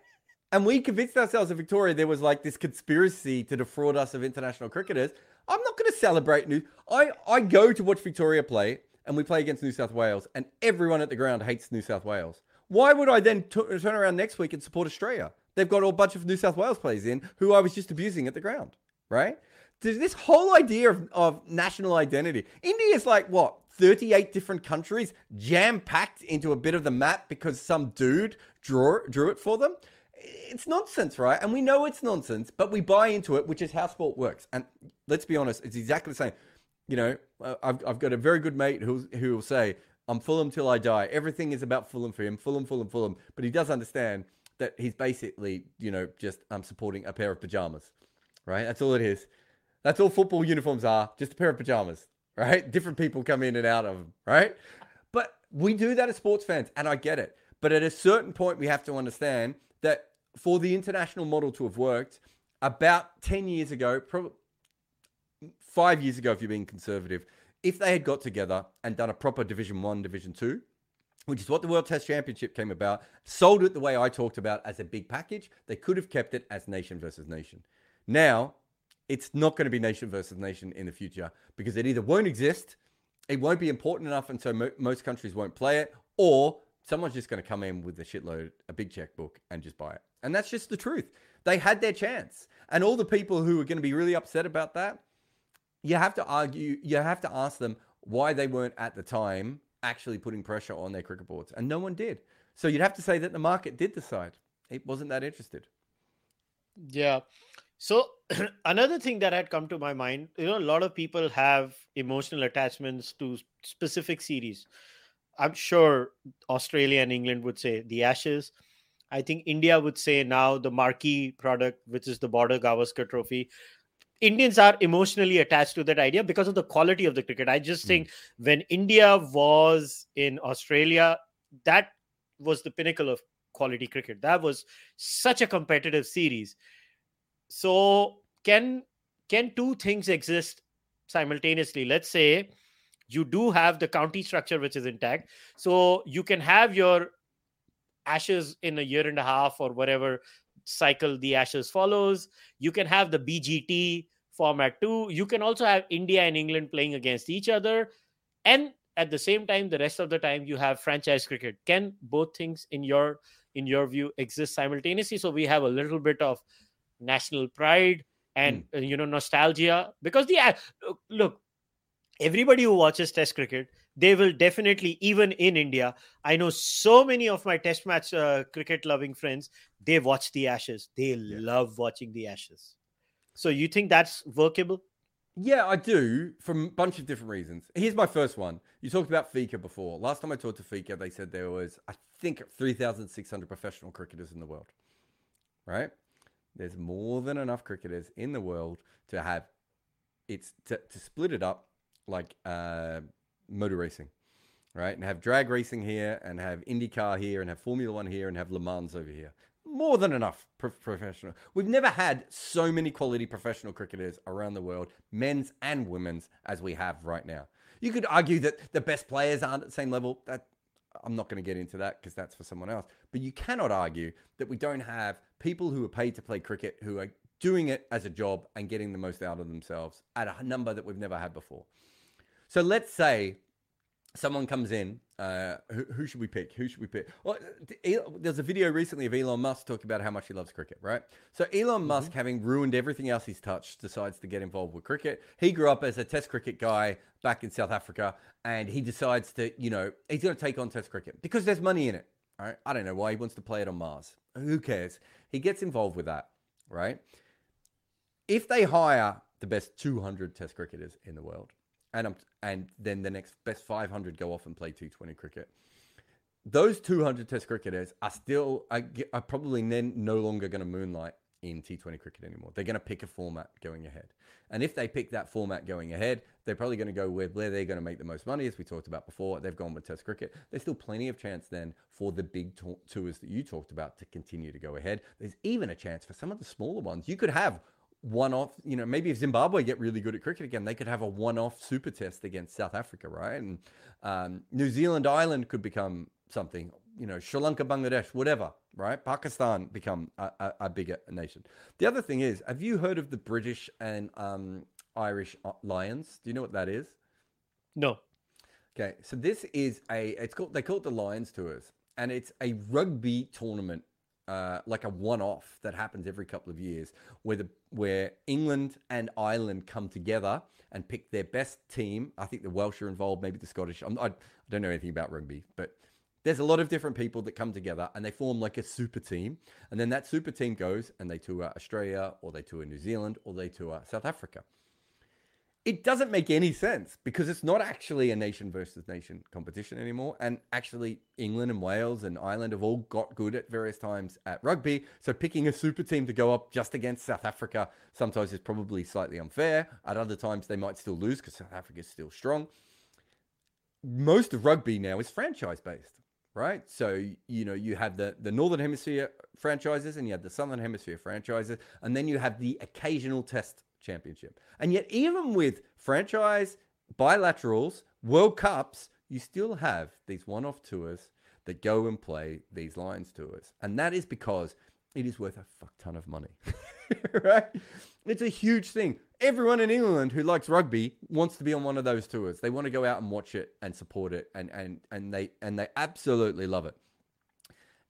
[SPEAKER 2] and we convinced ourselves in Victoria there was like this conspiracy to defraud us of international cricketers. I'm not going to celebrate New. I I go to watch Victoria play, and we play against New South Wales, and everyone at the ground hates New South Wales. Why would I then t- turn around next week and support Australia? They've got a bunch of New South Wales players in who I was just abusing at the ground, right? This whole idea of, of national identity. India is like what 38 different countries jam packed into a bit of the map because some dude drew drew it for them it's nonsense, right? And we know it's nonsense, but we buy into it, which is how sport works. And let's be honest, it's exactly the same. You know, uh, I've, I've got a very good mate who who will say, "I'm Fulham till I die." Everything is about Fulham for him, Fulham, Fulham, Fulham. But he does understand that he's basically, you know, just um, supporting a pair of pajamas, right? That's all it is. That's all football uniforms are, just a pair of pajamas, right? Different people come in and out of them, right? But we do that as sports fans, and I get it. But at a certain point, we have to understand that for the international model to have worked, about 10 years ago, probably five years ago, if you're being conservative, if they had got together and done a proper Division One, Division Two, which is what the World Test Championship came about, sold it the way I talked about as a big package, they could have kept it as nation versus nation. Now, it's not going to be nation versus nation in the future because it either won't exist, it won't be important enough, and so mo- most countries won't play it, or someone's just going to come in with a shitload, a big checkbook, and just buy it. And that's just the truth. They had their chance. And all the people who are going to be really upset about that, you have to argue, you have to ask them why they weren't at the time actually putting pressure on their cricket boards. And no one did. So you'd have to say that the market did decide. It wasn't that interested.
[SPEAKER 1] Yeah. So another thing that had come to my mind, you know, a lot of people have emotional attachments to specific series. I'm sure Australia and England would say the Ashes. I think India would say now the marquee product, which is the Border Gavaskar Trophy. Indians are emotionally attached to that idea because of the quality of the cricket. I just mm. think when India was in Australia, that was the pinnacle of quality cricket. That was such a competitive series. So can can two things exist simultaneously? Let's say you do have the county structure which is intact. So you can have your ashes in a year and a half or whatever cycle the ashes follows. You can have the bgt format too. You can also have india and england playing against each other. And at the same time the rest of the time you have franchise cricket. Can both things in your in your view exist simultaneously? So we have a little bit of national pride and uh, you know nostalgia because the uh, look everybody who watches test cricket they will definitely even in india i know so many of my test match uh, cricket loving friends they watch the ashes they
[SPEAKER 2] Yeah.
[SPEAKER 1] love watching the ashes so you think that's workable
[SPEAKER 2] Yeah, I do from a bunch of different reasons. Here's my first one. You talked about FICA before. Last time I talked to FICA, they said there was, I think, 3,600 professional cricketers in the world. Right? There's more than enough cricketers in the world to have it's to, to split it up like uh, motor racing, right? And have drag racing here, and have IndyCar here, and have Formula One here, and have Le Mans over here. More than enough pro- professional. We've never had so many quality professional cricketers around the world, men's and women's, as we have right now. You could argue that the best players aren't at the same level. That I'm not going to get into that because that's for someone else. But you cannot argue that we don't have people who are paid to play cricket who are doing it as a job and getting the most out of themselves at a number that we've never had before. So let's say someone comes in. Uh, who, who should we pick? Who should we pick? Well, there's a video recently of Elon Musk talking about how much he loves cricket, right? So Elon Musk, having ruined everything else he's touched, decides to get involved with cricket. He grew up as a Test cricket guy back in South Africa, and he decides to, you know, he's going to take on Test cricket because there's money in it. All right, I don't know why he wants to play it on Mars. Who cares? He gets involved with that, right? If they hire the best 200 Test cricketers in the world, and I'm, and then the next best 500 go off and play T20 cricket. Those 200 Test cricketers are still are, are probably then no longer going to moonlight in T20 cricket anymore. They're going to pick a format going ahead, and if they pick that format going ahead, they're probably going to go with where they're going to make the most money, as we talked about before. They've gone with Test cricket. There's still plenty of chance then for the big to- tours that you talked about to continue to go ahead. There's even a chance for some of the smaller ones. You could have one off, you know, maybe if Zimbabwe get really good at cricket again, they could have a one off super test against South Africa, right? And um, New Zealand, Ireland could become something, you know, Sri Lanka, Bangladesh, whatever, right? Pakistan become a, a, a bigger nation. The other thing is, have you heard of the British and um, Irish uh, Lions? Do you know what that is?
[SPEAKER 1] no
[SPEAKER 2] Okay, so this is a it's called they call it the Lions Tours, and it's a rugby tournament, uh, like a one-off that happens every couple of years, where the where England and Ireland come together and pick their best team. I think the Welsh are involved, maybe the Scottish. I'm, I, I don't know anything about rugby, but there's a lot of different people that come together and they form like a super team, and then that super team goes and they tour Australia or they tour New Zealand or they tour South Africa it doesn't make any sense because it's not actually a nation versus nation competition anymore. And actually, England and Wales and Ireland have all got good at various times at rugby. So picking a super team to go up just against South Africa sometimes is probably slightly unfair. At other times, they might still lose because South Africa is still strong. Most of rugby now is franchise based. Right, so you know you have the the northern hemisphere franchises, and you have the southern hemisphere franchises, and then you have the occasional test championship. And yet, even with franchise, bilaterals, World Cups, you still have these one off tours that go and play these Lions tours. And that is because it is worth a fuck ton of money. right? It's a huge thing. Everyone in England who likes rugby wants to be on one of those tours. They want to go out and watch it and support it and and and they and they absolutely love it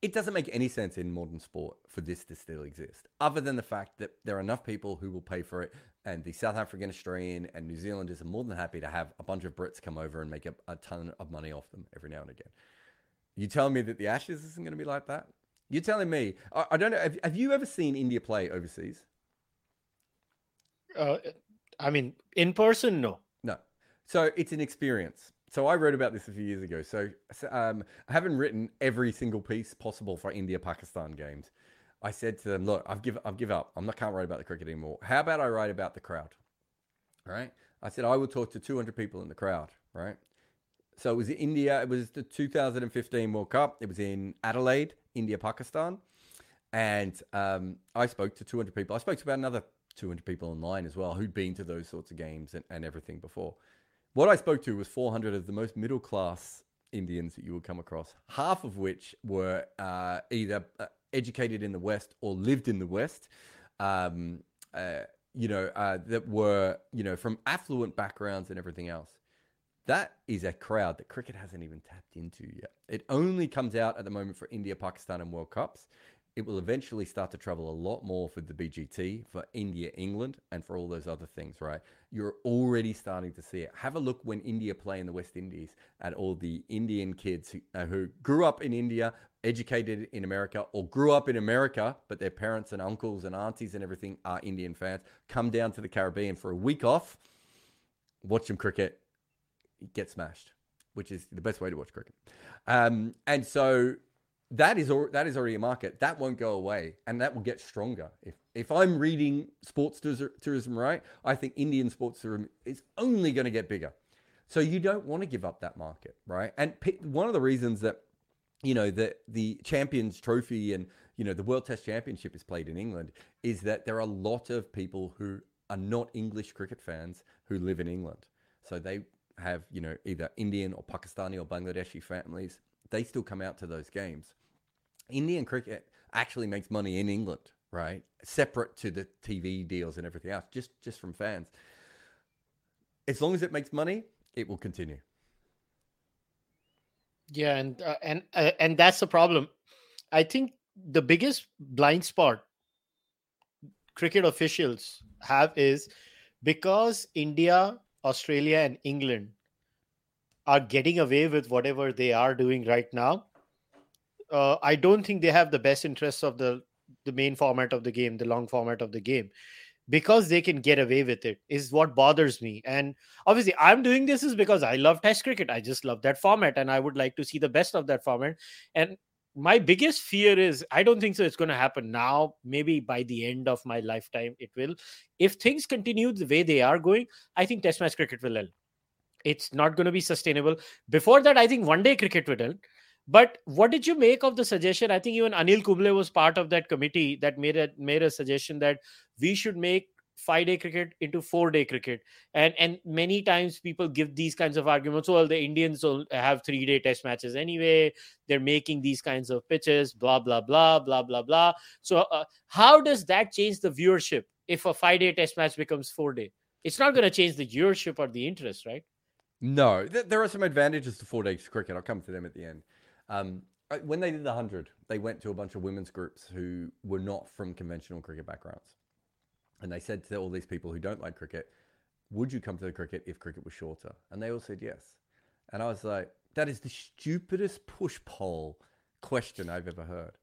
[SPEAKER 2] it doesn't make any sense in modern sport for this to still exist, other than the fact that there are enough people who will pay for it. And the South African, Australian, and New Zealanders are more than happy to have a bunch of Brits come over and make a, a ton of money off them every now and again. You telling me that the Ashes isn't going to be like that? You're telling me, I, I don't know, have, have you ever seen India play overseas?
[SPEAKER 1] Uh, i mean in person no
[SPEAKER 2] No. So it's an experience. So I wrote about this a few years ago. So um, I haven't written every single piece possible for India Pakistan games. I said to them, "Look, I've give I've give up. I'm not can't write about the cricket anymore. How about I write about the crowd?" Right? I said I will talk to 200 people in the crowd. Right? So it was India. It was the 2015 World Cup. It was in Adelaide, India, Pakistan, and um, I spoke to 200 people. I spoke to about another 200 people online as well who'd been to those sorts of games and, and everything before. What I spoke to was 400 of the most middle class Indians that you would come across, half of which were uh, either uh, educated in the West or lived in the West. Um, uh, you know, uh, that were, you know, from affluent backgrounds and everything else. That is a crowd that cricket hasn't even tapped into yet. It only comes out at the moment for India, Pakistan, and World Cups. It will eventually start to travel a lot more for the BGT, for India, England, and for all those other things, right? You're already starting to see it. Have a look when India play in the West Indies at all the Indian kids who, uh, who grew up in India, educated in America, or grew up in America, but their parents and uncles and aunties and everything are Indian fans, come down to the Caribbean for a week off, watch some cricket, get smashed, which is the best way to watch cricket. Um, and so that is that is already a market. That won't go away and that will get stronger. If if i'm reading sports tourism right i think indian sports tourism is only going to get bigger. So you don't want to give up that market right? And one of the reasons that you know the the champions trophy and you know the world test championship is played in england is that there are a lot of people who are not english cricket fans who live in england. So they have you know either indian or pakistani or bangladeshi families they still come out to those games. Indian cricket actually makes money in England, right? Separate to the TV deals and everything else, just just from fans. As long as it makes money, it will continue.
[SPEAKER 1] Yeah, and uh, and uh, and that's the problem. I think the biggest blind spot cricket officials have is because India, Australia, and England are getting away with whatever they are doing right now. Uh, I don't think they have the best interests of the the main format of the game, the long format of the game, because they can get away with it. Is what bothers me. And obviously, I'm doing this is because I love Test cricket. I just love that format, and I would like to see the best of that format. And my biggest fear is I don't think so. It's going to happen now. Maybe by the end of my lifetime, it will. If things continue the way they are going, I think Test match cricket will end it's not going to be sustainable. Before that, I think one day cricket will. But what did you make of the suggestion? I think even Anil Kumble was part of that committee that made a made a suggestion that we should make five day cricket into four day cricket. And and many times people give these kinds of arguments. Well, the Indians will have three day test matches anyway. They're making these kinds of pitches. Blah blah blah blah blah blah. So uh, how does that change the viewership if a five day test match becomes four day? It's not going to change the viewership or the interest, right?
[SPEAKER 2] No, th- there are some advantages to four days cricket. I'll come to them at the end. Um, when they did the 100, they went to a bunch of women's groups who were not from conventional cricket backgrounds. And they said to all these people who don't like cricket, Would you come to the cricket if cricket was shorter? And they all said yes. And I was like, That is the stupidest push poll question I've ever heard.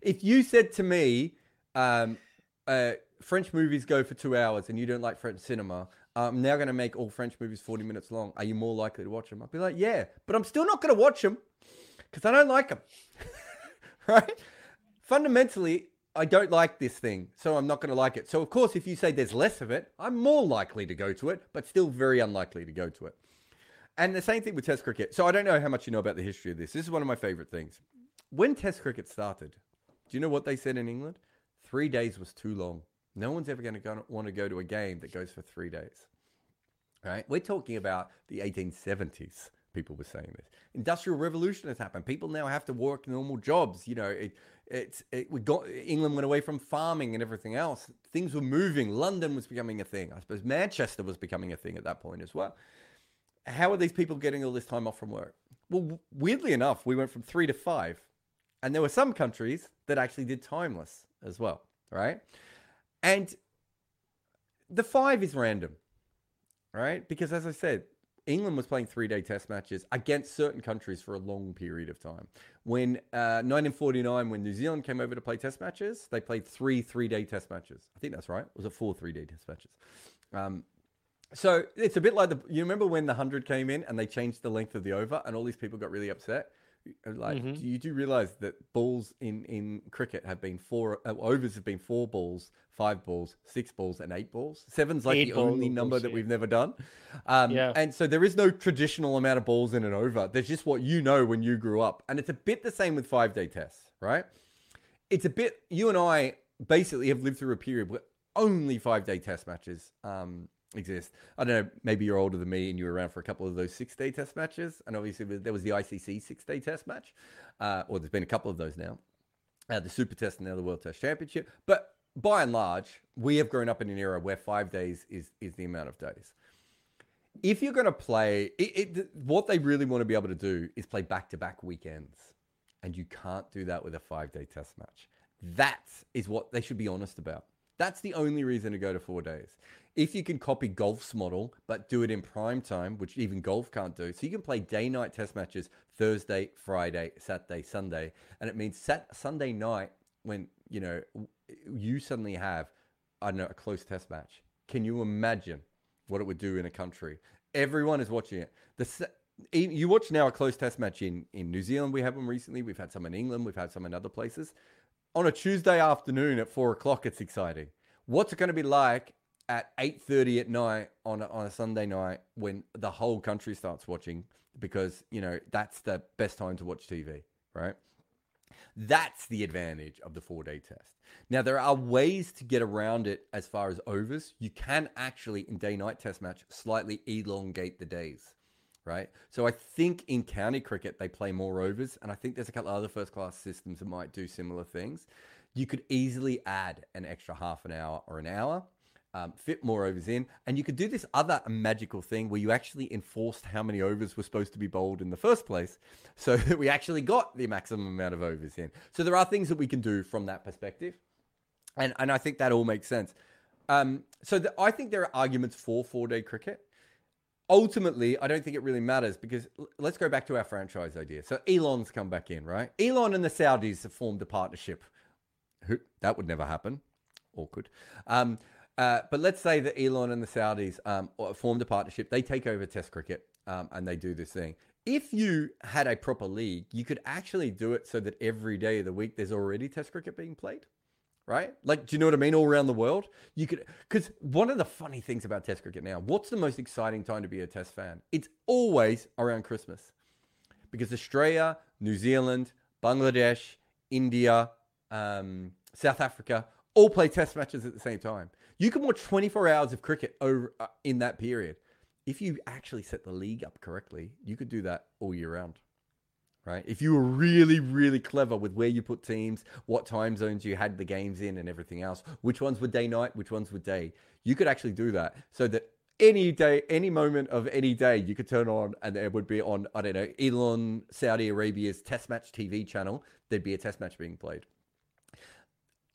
[SPEAKER 2] If you said to me, um, uh, French movies go for two hours and you don't like French cinema, I'm now going to make all French movies 40 minutes long. Are you more likely to watch them? I'd be like, yeah, but I'm still not going to watch them because I don't like them. right? Fundamentally, I don't like this thing, so I'm not going to like it. So, of course, if you say there's less of it, I'm more likely to go to it, but still very unlikely to go to it. And the same thing with Test cricket. So, I don't know how much you know about the history of this. This is one of my favorite things. When Test cricket started, do you know what they said in England? Three days was too long. No one's ever going to want to go to a game that goes for three days. Right? We're talking about the 1870s. People were saying this. Industrial revolution has happened. People now have to work normal jobs. You know, it, it's it, we got England went away from farming and everything else. Things were moving. London was becoming a thing. I suppose Manchester was becoming a thing at that point as well. How are these people getting all this time off from work? Well, weirdly enough, we went from three to five, and there were some countries that actually did timeless as well. Right? And the five is random, right? Because as I said, England was playing three day test matches against certain countries for a long period of time. When uh, 1949, when New Zealand came over to play test matches, they played three three day test matches. I think that's right. Was it four three day test matches? Um, so it's a bit like the. You remember when the 100 came in and they changed the length of the over and all these people got really upset? Like mm-hmm. you do realize that balls in in cricket have been four uh, overs have been four balls, five balls, six balls, and eight balls. Seven's like eight the only number balls, that yeah. we've never done. Um, yeah. And so there is no traditional amount of balls in an over. There's just what you know when you grew up, and it's a bit the same with five day tests, right? It's a bit. You and I basically have lived through a period where only five day test matches um, exist. I don't know, maybe you're older than me and you were around for a couple of those six day test matches. And obviously, there was the ICC six day test match, uh, or there's been a couple of those now. Uh, the Super Test and now the World Test Championship. But by and large, we have grown up in an era where five days is, is the amount of days. If you're going to play, it, it, what they really want to be able to do is play back to back weekends. And you can't do that with a five day test match. That is what they should be honest about. That's the only reason to go to four days. If you can copy golf's model, but do it in prime time, which even golf can't do, so you can play day night test matches Thursday, Friday, Saturday, Sunday, and it means sat- Sunday night when you know you suddenly have I don't know a close test match. Can you imagine what it would do in a country? Everyone is watching it. The you watch now a close test match in in New Zealand. We have them recently. We've had some in England. We've had some in other places. On a Tuesday afternoon at four o'clock, it's exciting. What's it going to be like at eight thirty at night on a, on a Sunday night when the whole country starts watching? Because you know that's the best time to watch TV, right? That's the advantage of the four day test. Now, there are ways to get around it as far as overs. You can actually, in day night test match, slightly elongate the days, right? So I think in county cricket, they play more overs. And I think there's a couple other first class systems that might do similar things. You could easily add an extra half an hour or an hour um, fit more overs in. And you could do this other magical thing where you actually enforced how many overs were supposed to be bowled in the first place so that we actually got the maximum amount of overs in. So there are things that we can do from that perspective. And, and I think that all makes sense. Um, so the, I think there are arguments for four day cricket. Ultimately, I don't think it really matters because let's go back to our franchise idea. So Elon's come back in, right? Elon and the Saudis have formed a partnership. Who, that would never happen. Awkward. Um, uh, but let's say that Elon and the Saudis um, formed a partnership. They take over Test cricket um, and they do this thing. If you had a proper league, you could actually do it so that every day of the week there's already Test cricket being played, right? Like, do you know what I mean? All around the world, you could. Because one of the funny things about Test cricket now, what's the most exciting time to be a Test fan? It's always around Christmas, because Australia, New Zealand, Bangladesh, India, um, South Africa all play Test matches at the same time. You can watch 24 hours of cricket over uh, in that period. If you actually set the league up correctly, you could do that all year round. Right? If you were really, really clever with where you put teams, what time zones you had the games in, and everything else, which ones were day night, which ones were day, you could actually do that so that any day, any moment of any day, you could turn on and it would be on, I don't know, Elon, Saudi Arabia's test match TV channel. There'd be a test match being played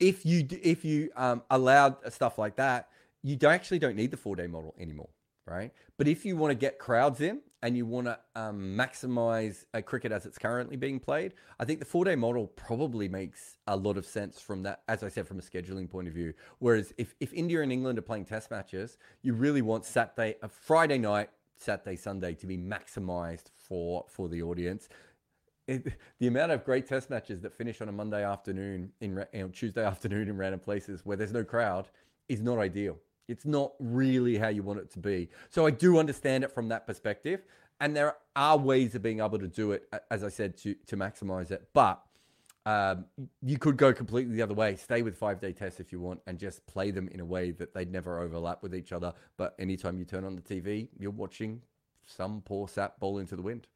[SPEAKER 2] if you if you um, allowed stuff like that, you don't, actually don't need the four day model anymore, right? But if you want to get crowds in and you want to um, maximize a cricket as it's currently being played, I think the four day model probably makes a lot of sense from that, as I said, from a scheduling point of view. Whereas if, if India and England are playing test matches, you really want Saturday, a Friday night, Saturday, Sunday to be maximized for for the audience it, the amount of great test matches that finish on a Monday afternoon in you know, Tuesday afternoon in random places where there's no crowd is not ideal. It's not really how you want it to be. So I do understand it from that perspective, and there are ways of being able to do it, as I said, to to maximize it. But um, you could go completely the other way. Stay with five day tests if you want, and just play them in a way that they'd never overlap with each other. But anytime you turn on the TV, you're watching some poor sap bowl into the wind.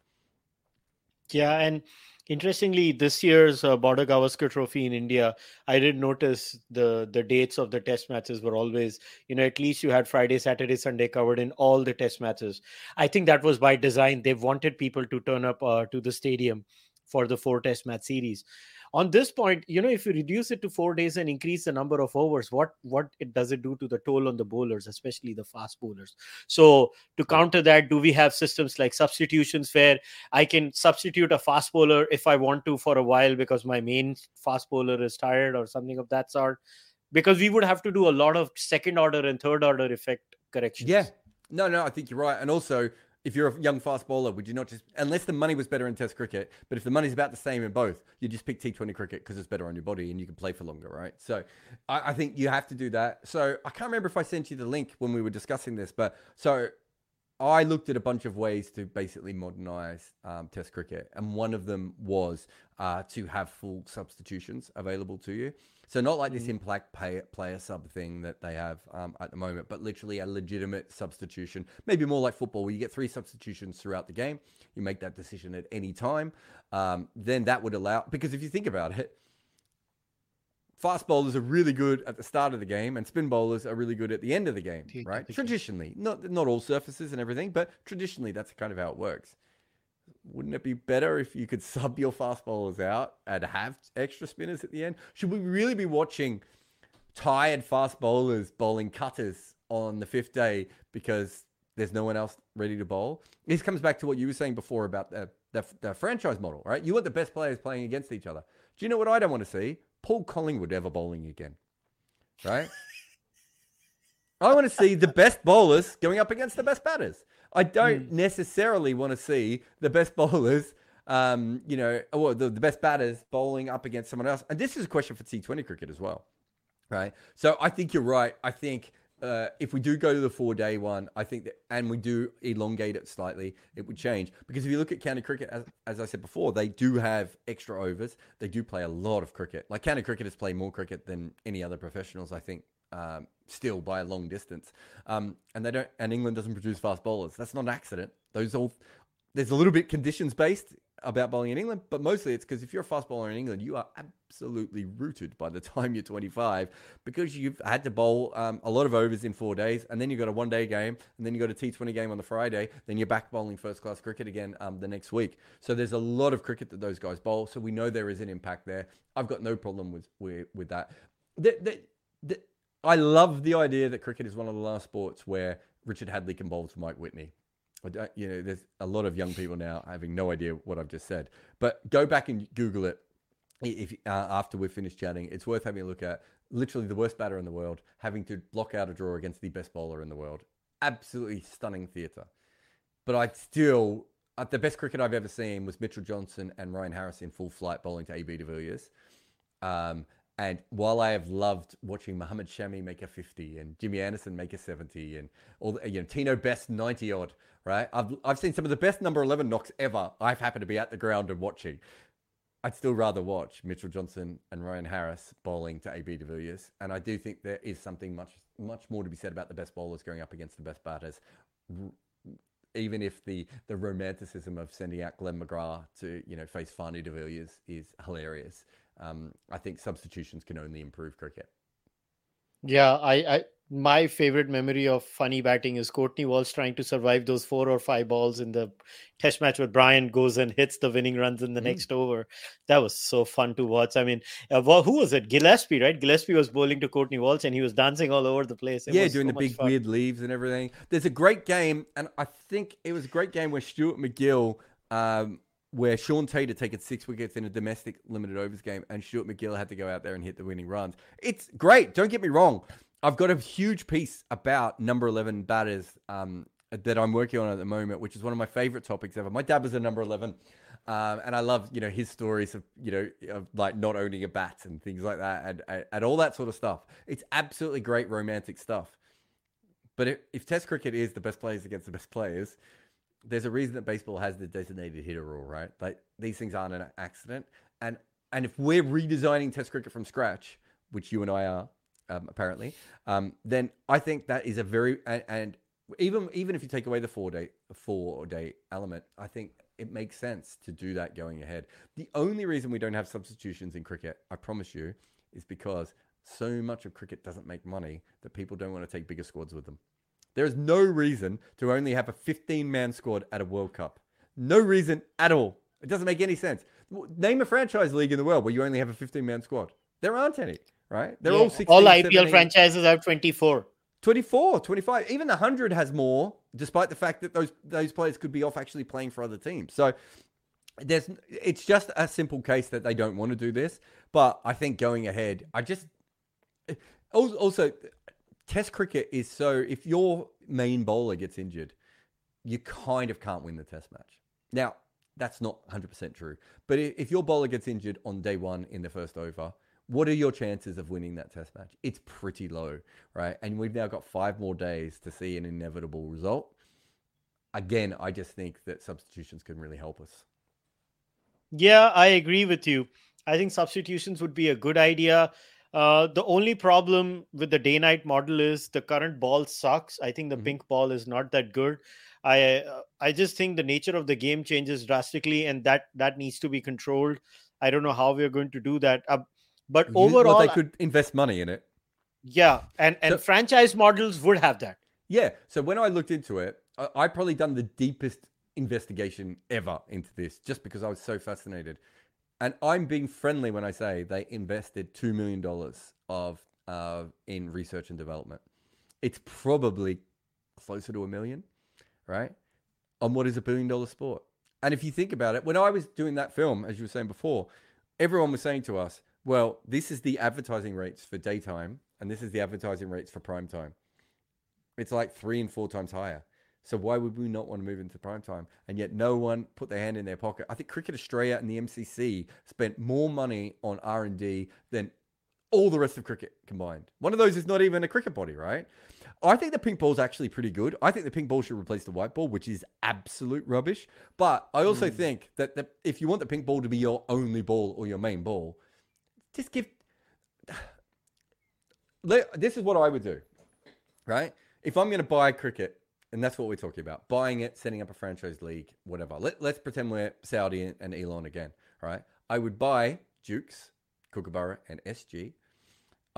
[SPEAKER 1] Yeah, and interestingly, this year's uh, Border Gavaskar Trophy in India, I did notice the the dates of the test matches were always, you know, at least you had Friday, Saturday, Sunday covered in all the test matches. I think that was by design. They wanted people to turn up uh, to the stadium for the four test match series on this point you know if you reduce it to four days and increase the number of overs what what it does it do to the toll on the bowlers especially the fast bowlers? So to counter that do we have systems like substitutions where i can substitute a fast bowler if i want to for a while because my main fast bowler is tired or something of that sort? Because we would have to do a lot of second order and third order effect corrections.
[SPEAKER 2] Yeah no no i think you're right. And also if you're a young fast bowler, would you not just, unless the money was better in Test cricket, but if the money's about the same in both, you just pick T20 cricket because it's better on your body and you can play for longer, right? So I, I, think you have to do that. So I can't remember if I sent you the link when we were discussing this, but so I looked at a bunch of ways to basically modernize um, Test cricket, and one of them was uh, to have full substitutions available to you. So not like this mm. impact pay, player sub thing that they have um, at the moment, but literally a legitimate substitution. Maybe more like football, where you get three substitutions throughout the game. You make that decision at any time. Um, then that would allow because if you think about it, fast bowlers are really good at the start of the game, and spin bowlers are really good at the end of the game, right? Traditionally, not not all surfaces and everything, but traditionally that's kind of how it works wouldn't it be better if you could sub your fast bowlers out and have extra spinners at the end? Should we really be watching tired fast bowlers bowling cutters on the fifth day because there's no one else ready to bowl? This comes back to what you were saying before about the, the, the franchise model, right? You want the best players playing against each other. Do you know what I don't want to see? Paul Collingwood ever bowling again, right? I want to see the best bowlers going up against the best batters. I don't mm. necessarily want to see the best bowlers, um, you know, or the, the best batters bowling up against someone else. And this is a question for T20 cricket as well, right? So I think you're right. I think uh, if we do go to the four day one, I think that, and we do elongate it slightly, it would change. Because if you look at county cricket, as, as I said before, they do have extra overs. They do play a lot of cricket. Like county cricketers play more cricket than any other professionals, I think, um, still by a long distance. Um, and they don't, and England doesn't produce fast bowlers. That's not an accident. Those all, there's a little bit conditions based about bowling in England, but mostly it's because if you're a fast bowler in England, you are absolutely rooted by the time you're 25 because you've had to bowl um, a lot of overs in four days, and then you've got a one day game, and then you've got a T20 game on the Friday, then you're back bowling first class cricket again um, the next week. So there's a lot of cricket that those guys bowl. So we know there is an impact there. I've got no problem with with, with that. The, the, the, I love the idea that cricket is one of the last sports where Richard Hadlee can bowl to Mike Whitney you know, there's a lot of young people now having no idea what I've just said. But go back and Google it if uh, after we've finished chatting. It's worth having a look at. Literally the worst batter in the world, having to block out a draw against the best bowler in the world. Absolutely stunning theatre. But I still, uh, the best cricket I've ever seen was Mitchell Johnson and Ryan Harris in full flight bowling to AB de Villiers. Um, and while I have loved watching Mohammad Shami make a 50 and Jimmy Anderson make a 70 and all the, you know, Tino Best 90 odd, right? I've, I've seen some of the best number 11 knocks ever. I've happened to be at the ground and watching. I'd still rather watch Mitchell Johnson and Ryan Harris bowling to AB de Villiers. And I do think there is something much, much more to be said about the best bowlers going up against the best batters. Even if the, the romanticism of sending out Glenn McGrath to, you know, face Fanie de Villiers is hilarious um, I think substitutions can only improve cricket.
[SPEAKER 1] Yeah, I, I my favorite memory of funny batting is Courtney Walsh trying to survive those four or five balls in the test match where Brian goes and hits the winning runs in the mm. next over. That was so fun to watch. I mean, uh, well, who was it? Gillespie, right? Gillespie was bowling to Courtney Walsh and he was dancing all over the place.
[SPEAKER 2] It yeah, doing so the big fun. weird leaves and everything. There's a great game, and I think it was a great game where Stuart MacGill um, where Sean Tait had taken six wickets in a domestic limited overs game, and Stuart MacGill had to go out there and hit the winning runs. It's great. Don't get me wrong. I've got a huge piece about number 11 batters um, that I'm working on at the moment, which is one of my favorite topics ever. My dad was a number 11. Um, and I love, you know, his stories of, you know, of like not owning a bat and things like that and, and, and all that sort of stuff. It's absolutely great romantic stuff. But if, if Test cricket is the best players against the best players, there's a reason that baseball has the designated hitter rule, right? Like these things aren't an accident. And and if we're redesigning Test cricket from scratch, which you and I are um, apparently, um, then I think that is a very and, and, even even if you take away the four day four day element, I think it makes sense to do that going ahead. The only reason we don't have substitutions in cricket, I promise you, is because so much of cricket doesn't make money that people don't want to take bigger squads with them. There is no reason to only have a 15 man squad at a World Cup. No reason at all. It doesn't make any sense. Name a franchise league in the world where you only have a 15 man squad. There aren't any, right? They're yeah. all 16,
[SPEAKER 1] All IPL 17. franchises are 24.
[SPEAKER 2] 24, 25. Even the 100 has more, despite the fact that those those players could be off actually playing for other teams. So there's it's just a simple case that they don't want to do this. But I think going ahead, I just eh, also Test cricket is so if your main bowler gets injured, you kind of can't win the Test match. Now, that's not 100% true. But if your bowler gets injured on day one in the first over, what are your chances of winning that test match? It's pretty low, right? And we've now got five more days to see an inevitable result. Again, I just think that substitutions can really help us.
[SPEAKER 1] Yeah, I agree with you. I think substitutions would be a good idea. Uh, the only problem with the day night model is the current ball sucks. I think the mm-hmm. pink ball is not that good. I uh, I just think the nature of the game changes drastically, and that that needs to be controlled. I don't know how we're going to do that. Uh, but overall, well,
[SPEAKER 2] they could invest money in it.
[SPEAKER 1] Yeah, and and so, franchise models would have that.
[SPEAKER 2] Yeah. So when I looked into it, I, I probably done the deepest investigation ever into this, just because I was so fascinated. And I'm being friendly when I say they invested two million dollars of uh, in research and development. It's probably closer to a million, right? On what is a billion dollar sport. And if you think about it, when I was doing that film, as you were saying before, everyone was saying to us, well, this is the advertising rates for daytime, and this is the advertising rates for prime time. It's like three and four times higher. So why would we not want to move into prime time? And yet no one put their hand in their pocket. I think Cricket Australia and the MCC spent more money on R and D than all the rest of cricket combined. One of those is not even a cricket body, right? I think the pink ball is actually pretty good. I think the pink ball should replace the white ball, which is absolute rubbish. But I also mm. think that the, if you want the pink ball to be your only ball or your main ball, just give. This is what I would do, right? If I'm going to buy cricket, and that's what we're talking about, buying it, setting up a franchise league, whatever. Let, let's pretend we're Saudi and Elon again, right? I would buy Dukes, Kookaburra, and SG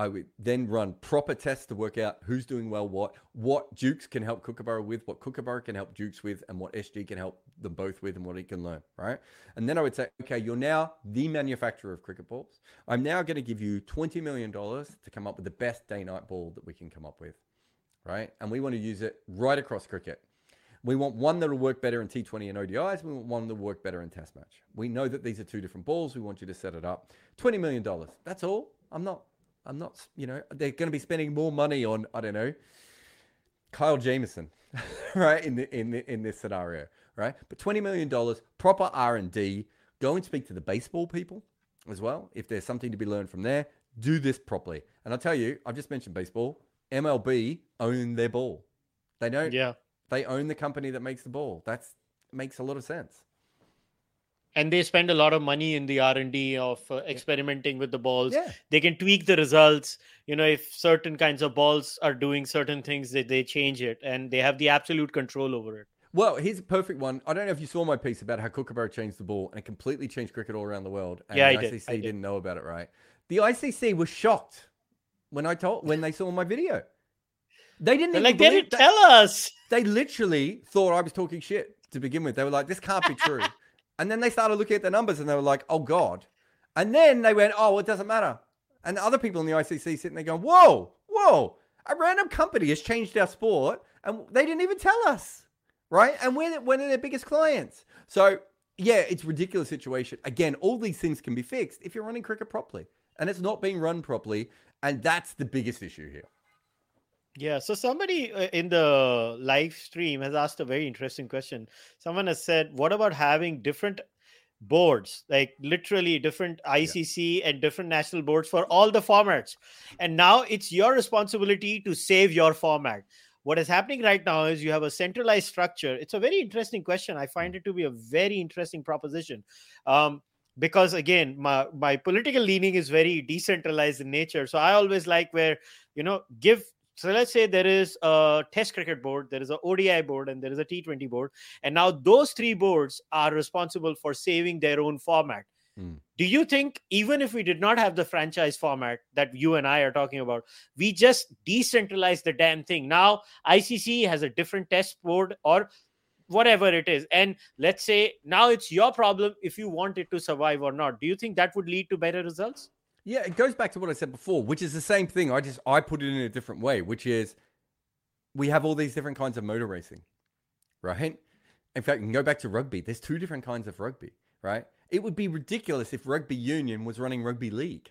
[SPEAKER 2] I would then run proper tests to work out who's doing well what, what Dukes can help Kookaburra with, what Kookaburra can help Dukes with, and what SG can help them both with, and what he can learn, right? And then I would say, okay, you're now the manufacturer of cricket balls. I'm now going to give you $20 million to come up with the best day night ball that we can come up with, right? And we want to use it right across cricket. We want one that'll work better in T20 and ODIs. We want one that'll work better in Test match. We know that these are two different balls. We want you to set it up. $20 million. That's all. I'm not I'm not, you know, they're going to be spending more money on, I don't know, Kyle Jamieson, right? In the, in the, in this scenario, right? But twenty million dollars, proper R and D. Go and speak to the baseball people as well. If there's something to be learned from there, do this properly. And I'll tell you, I've just mentioned baseball. MLB own their ball. They don't.
[SPEAKER 1] Yeah.
[SPEAKER 2] They own the company that makes the ball. That's makes a lot of sense
[SPEAKER 1] and they spend a lot of money in the r&d of uh, experimenting with the balls
[SPEAKER 2] yeah.
[SPEAKER 1] they can tweak the results you know if certain kinds of balls are doing certain things they, they change it and they have the absolute control over it
[SPEAKER 2] well, here's a perfect one. I don't know if you saw my piece about how Kookaburra changed the ball and it completely changed cricket all around the world. And
[SPEAKER 1] yeah,
[SPEAKER 2] the
[SPEAKER 1] I
[SPEAKER 2] ICC
[SPEAKER 1] did. I
[SPEAKER 2] did. not know about it, right? The ICC was shocked when I told when they saw my video. They didn't
[SPEAKER 1] even like they didn't tell us.
[SPEAKER 2] They literally thought I was talking shit to begin with. They were like, "This can't be true." And then they started looking at the numbers and they were like, oh God. And then they went, oh, it doesn't matter. And other people in the ICC sitting there going, whoa, whoa, a random company has changed our sport and they didn't even tell us. Right. And we're one of their biggest clients. So, yeah, it's ridiculous situation. Again, all these things can be fixed if you're running cricket properly. And it's not being run properly. And that's the biggest issue here.
[SPEAKER 1] Yeah, so somebody uh, in the live stream has asked a very interesting question. Someone has said, What about having different boards, like literally different ICC yeah. and different national boards for all the formats? And now it's your responsibility to save your format. What is happening right now is you have a centralized structure. It's a very interesting question. I find it to be a very interesting proposition. Um, because again my my political leaning is very decentralized in nature so i always like where you know give so let's say there is a test cricket board, there is a ODI board, and there is a T20 board. And now those three boards are responsible for saving their own format. Mm. Do you think, even if we did not have the franchise format that you and I are talking about, we just decentralize the damn thing? Now, ICC has a different test board or whatever it is. And let's say now it's your problem if you want it to survive or not. Do you think that would lead to better results?
[SPEAKER 2] Yeah, it goes back to what I said before, which is the same thing. I just I put it in a different way, which is we have all these different kinds of motor racing, right? In fact, you can go back to rugby. There's two different kinds of rugby, right? It would be ridiculous if rugby union was running rugby league,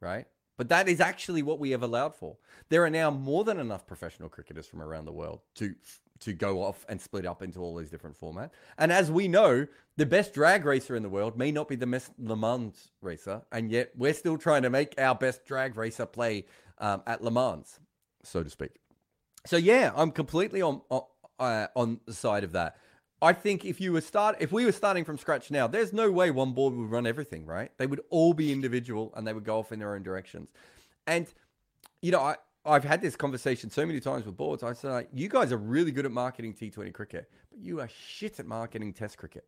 [SPEAKER 2] right? But that is actually what we have allowed for. There are now more than enough professional cricketers from around the world to to go off and split up into all these different formats. And as we know, the best drag racer in the world may not be the best Le Mans racer, and yet we're still trying to make our best drag racer play um, at Le Mans, so to speak. So yeah, I'm completely on uh, on the side of that. I think if you were start if we were starting from scratch now, there's no way one board would run everything, right? They would all be individual and they would go off in their own directions. And you know, I, I've had this conversation so many times with boards. I say, you guys are really good at marketing T20 cricket, but you are shit at marketing Test cricket,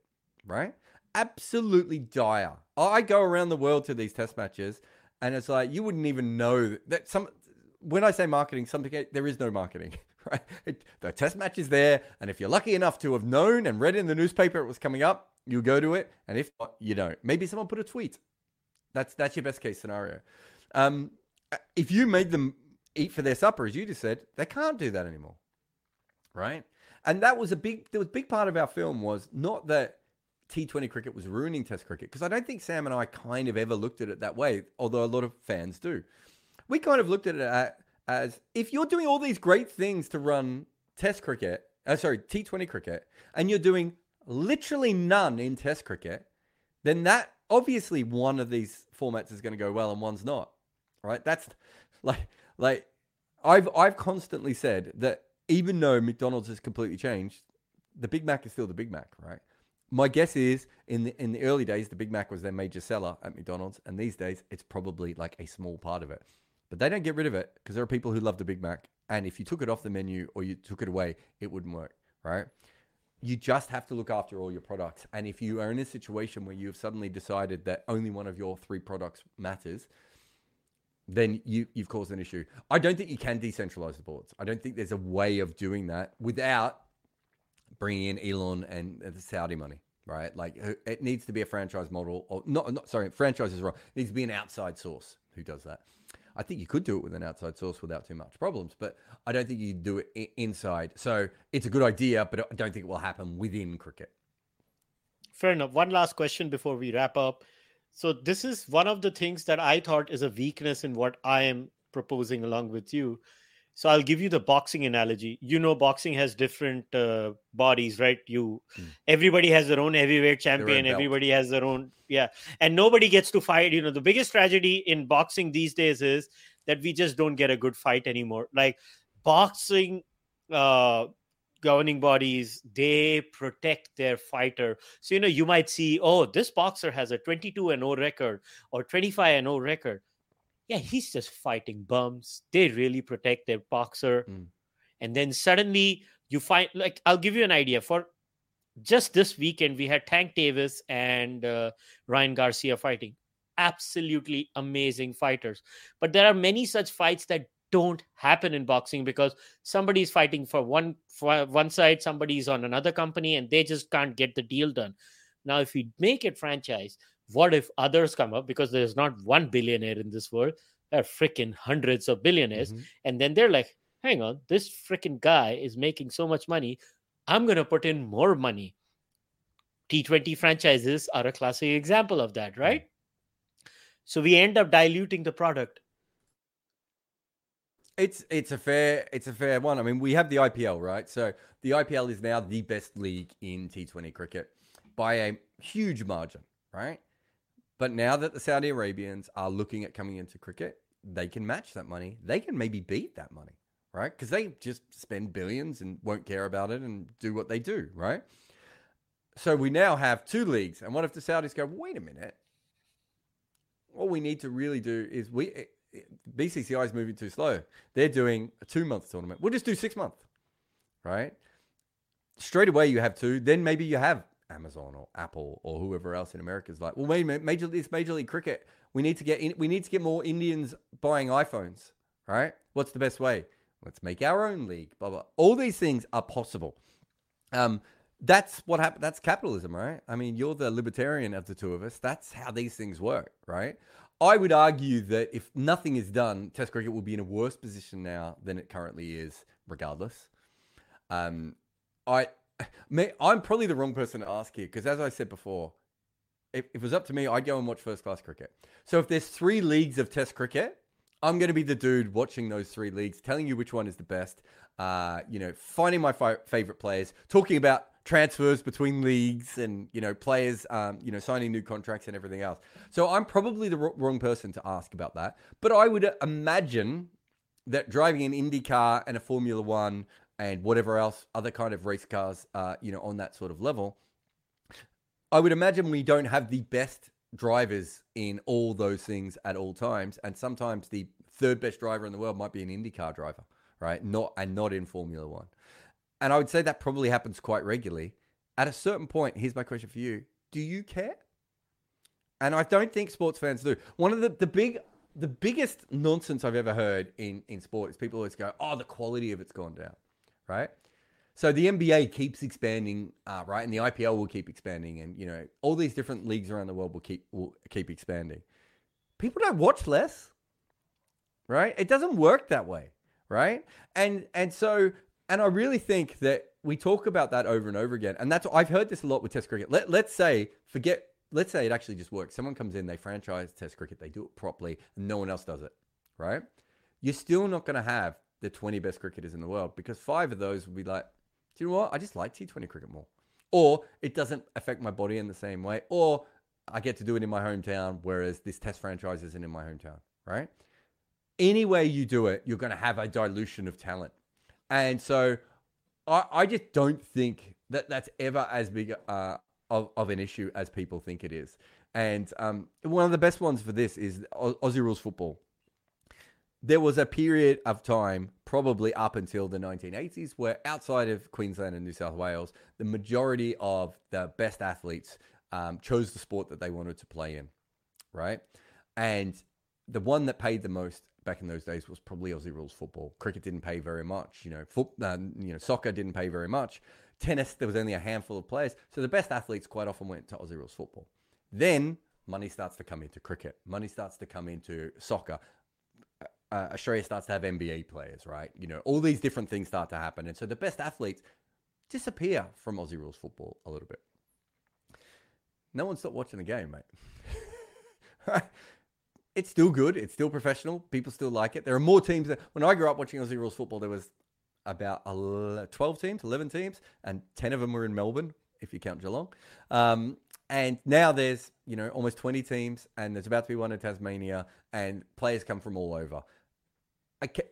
[SPEAKER 2] right? Absolutely dire. I go around the world to these Test matches, and it's like you wouldn't even know that some. When I say marketing, something there is no marketing, right? The test match is there, and if you're lucky enough to have known and read in the newspaper it was coming up, you go to it, and if not, you don't. Maybe someone put a tweet. That's that's your best case scenario. Um, if you made them eat for their supper, as you just said, they can't do that anymore, right? And that was a big, there was a big part of our film was not that T20 cricket was ruining Test cricket, because I don't think Sam and I kind of ever looked at it that way, although a lot of fans do. We kind of looked at it as if you're doing all these great things to run Test cricket, uh, sorry, T20 cricket, and you're doing literally none in Test cricket, then that obviously one of these formats is going to go well and one's not. Right? That's like like I've I've constantly said that even though McDonald's has completely changed, the Big Mac is still the Big Mac, right? My guess is in the in the early days the Big Mac was their major seller at McDonald's, and these days it's probably like a small part of it. But they don't get rid of it because there are people who love the Big Mac, and if you took it off the menu or you took it away, it wouldn't work, right? You just have to look after all your products, and if you are in a situation where you've suddenly decided that only one of your three products matters, then you, you've caused an issue. I don't think you can decentralize the boards. I don't think there's a way of doing that without bringing in Elon and the Saudi money, right? Like it needs to be a franchise model, or not, not sorry, franchise is wrong. It needs to be an outside source who does that. I think you could do it with an outside source without too much problems, but I don't think you do it inside. So it's a good idea, but I don't think it will happen within cricket.
[SPEAKER 1] Fair enough. One last question before we wrap up. So this is one of the things that I thought is a weakness in what I am proposing along with you. So I'll give you the boxing analogy. You know, boxing has different uh, bodies, right? You, mm. everybody has their own heavyweight champion. Everybody has their own, yeah, and nobody gets to fight. You know, the biggest tragedy in boxing these days is that we just don't get a good fight anymore. Like boxing, uh, governing bodies they protect their fighter. So you know you might see oh this boxer has a 22 and 0 record or 25 and 0 record. Yeah he's just fighting bums. They really protect their boxer. Mm. and then suddenly you find like i'll give you an idea. For just this weekend we had tank davis and uh, ryan garcia fighting. Absolutely amazing fighters. But there are many such fights that don't happen in boxing because somebody's fighting for one for one side somebody's on another company and they just can't get the deal done. Now if we make it franchise what if others come up? Because there's not one billionaire in this world. There are freaking hundreds of billionaires. Mm-hmm. and then they're like hang on this freaking guy is making so much money. I'm going to put in more money. T20 franchises are a classic example of that right? Mm-hmm. so we end up diluting the product
[SPEAKER 2] it's it's a fair it's a fair one. I mean, we have the IPL, right? So the IPL is now the best league in T20 cricket by a huge margin, right? But now that the Saudi Arabians are looking at coming into cricket, they can match that money. They can maybe beat that money, right? Because they just spend billions and won't care about it and do what they do, right? So we now have two leagues. And what if the Saudis go, wait a minute? All we need to really do is we BCCI is moving too slow. They're doing a two month tournament. We'll just do six month, right? Straight away, you have two. Then maybe you have Amazon or Apple or whoever else in America is like, well, wait major this Major League Cricket. We need to get in, we need to get more Indians buying iPhones, right? What's the best way? Let's make our own league. Blah blah. All these things are possible. Um, that's what happened. That's capitalism, right? I mean, you're the libertarian of the two of us. That's how these things work, right? I would argue that if nothing is done, Test cricket will be in a worse position now than it currently is, regardless. Um, I, I'm probably the wrong person to ask here because, as I said before, if, if it was up to me, I'd go and watch first class cricket. So if there's three leagues of Test cricket, I'm going to be the dude watching those three leagues, telling you which one is the best. Uh, you know, finding my fi- favorite players, talking about transfers between leagues and you know players um, you know signing new contracts and everything else. So i'm probably the wrong person to ask about that. But i would imagine that driving an indy car and a formula one and whatever else other kind of race cars uh, you know on that sort of level i would imagine we don't have the best drivers in all those things at all times. And sometimes the third best driver in the world might be an indy car driver right? Not and not in formula one and I would say that probably happens quite regularly. At a certain point, here's my question for you: Do you care? And I don't think sports fans do. One of the, the big the biggest nonsense I've ever heard in, in sport is people always go, oh, the quality of it's gone down. right? So the NBA keeps expanding, uh, right, and the IPL will keep expanding, and you know all these different leagues around the world will keep will keep expanding. People don't watch less, right? It doesn't work that way, right? And and so and I really think that we talk about that over and over again, and that's I've heard this a lot with Test cricket. Let let's say forget. Let's say it actually just works. Someone comes in, they franchise Test cricket, they do it properly, and no one else does it, right? You're still not going to have the 20 best cricketers in the world because five of those will be like, do you know what? I just like T20 cricket more. Or it doesn't affect my body in the same way. Or I get to do it in my hometown, whereas this test franchise isn't in my hometown, right? Any way you do it, you're going to have a dilution of talent. And so I, I just don't think that that's ever as big uh, of, of an issue as people think it is. And um, one of the best ones for this is Aussie Rules Football. There was a period of time, probably up until the 1980s, where outside of Queensland and New South Wales, the majority of the best athletes um, chose the sport that they wanted to play in, right? And the one that paid the most back in those days was probably Aussie rules football. Cricket didn't pay very much. You know, foot, uh, you know, soccer didn't pay very much. Tennis, there was only a handful of players. So the best athletes quite often went to Aussie rules football. Then money starts to come into cricket. Money starts to come into soccer. Uh, uh Australia starts to have NBA players, right? You know, all these different things start to happen. And so the best athletes disappear from Aussie rules football a little bit. No one stopped watching the game, mate. it's still good. It's still professional. People still like it. There are more teams. That, when I grew up watching Aussie rules football, there was about 12 teams, 11 teams, and 10 of them were in Melbourne, if you count Geelong. Um, and now there's, you know, almost 20 teams, and there's about to be one in Tasmania, and players come from all over.